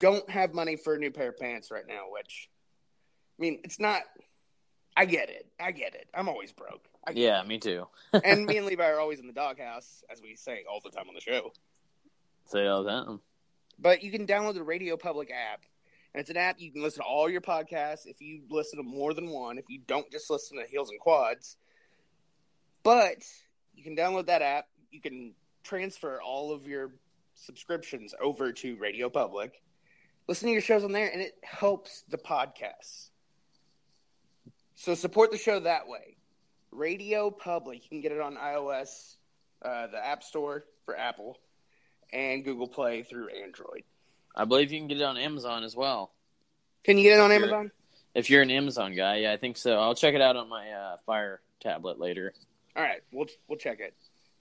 Don't have money for a new pair of pants right now, which I mean, it's not. I get it. I get it. I'm always broke. I get Yeah, me too. and me and Levi are always in the doghouse, as we say all the time on the show. Say all that. But you can download the Radio Public app. And it's an app you can listen to all your podcasts if you listen to more than one, if you don't just listen to Heels and Quads. But you can download that app. You can transfer all of your subscriptions over to Radio Public. Listen to your shows on there, and it helps the podcast. So support the show that way. Radio Public. You can get it on iOS, uh, the App Store for Apple, and Google Play through Android. I believe you can get it on Amazon as well. Can you get it on Sure. Amazon? If you're an Amazon guy, yeah, I think so. I'll check it out on my uh, Fire tablet later. All right, we'll we'll check it.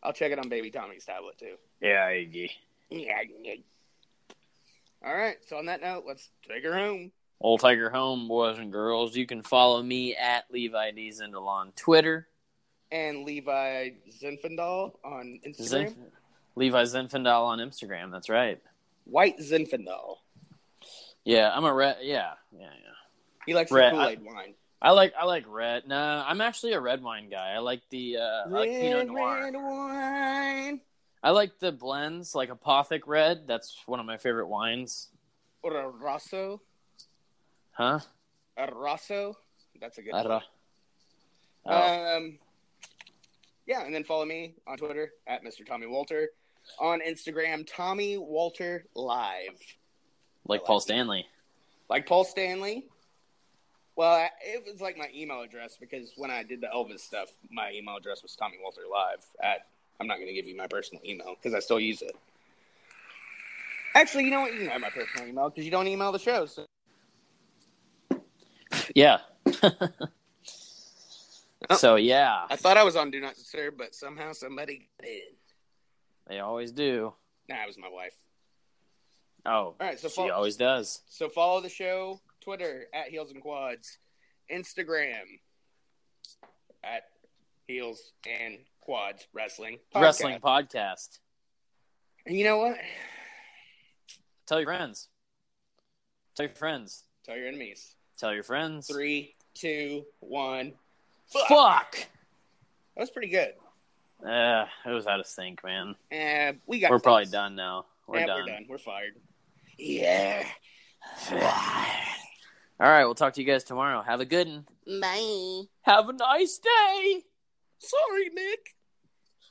I'll check it on Baby Tommy's tablet too. Yeah, Iggy. Yeah. All right. So on that note, let's take her home. Old Tiger Home, boys and girls. You can follow me at Levi D. Zindel on Twitter. And Levi Zinfandel on Instagram. Zinf- Levi Zinfandel on Instagram. That's right. White Zinfandel. Yeah, I'm a red. Yeah, yeah, yeah. He likes Red, the Kool Aid wine. I like I like red. Nah, I'm actually a red wine guy. I like the uh, I like Pinot Noir. red wine. I like the blends, like Apothic Red. That's one of my favorite wines. Or a Rosso. Huh? A Rosso. That's a good one. Oh, Um, yeah, and then follow me on Twitter at Mr. Tommy Walter. On Instagram, Tommy Walter Live. like Paul like it. Stanley. Like Paul Stanley. Well, it was like my email address because when I did the Elvis stuff, my email address was Tommy Walter Live at. I'm not going to give you my personal email because I still use it. Actually, you know what? You can have my personal email because you don't email the show. So. Yeah. Oh. so yeah, I thought I was on Do Not Disturb, but somehow somebody in. they always do. Nah, it was my wife. Oh, All right, so she follow, always does. so follow the show Twitter at Heels and Quads, Instagram at Heels and Quads Wrestling Podcast. Wrestling podcast. And you know what? Tell your friends. Tell your friends. Tell your enemies. Tell your friends. Three, two, one. Fuck. That was pretty good. Uh, it was out of sync, man. Uh, we got. We're probably done now. We're yeah, done. We're done. We're fired. Yeah. All right, we'll talk to you guys tomorrow. Have a good one. Bye. Have a nice day. Sorry, Nick.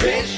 die.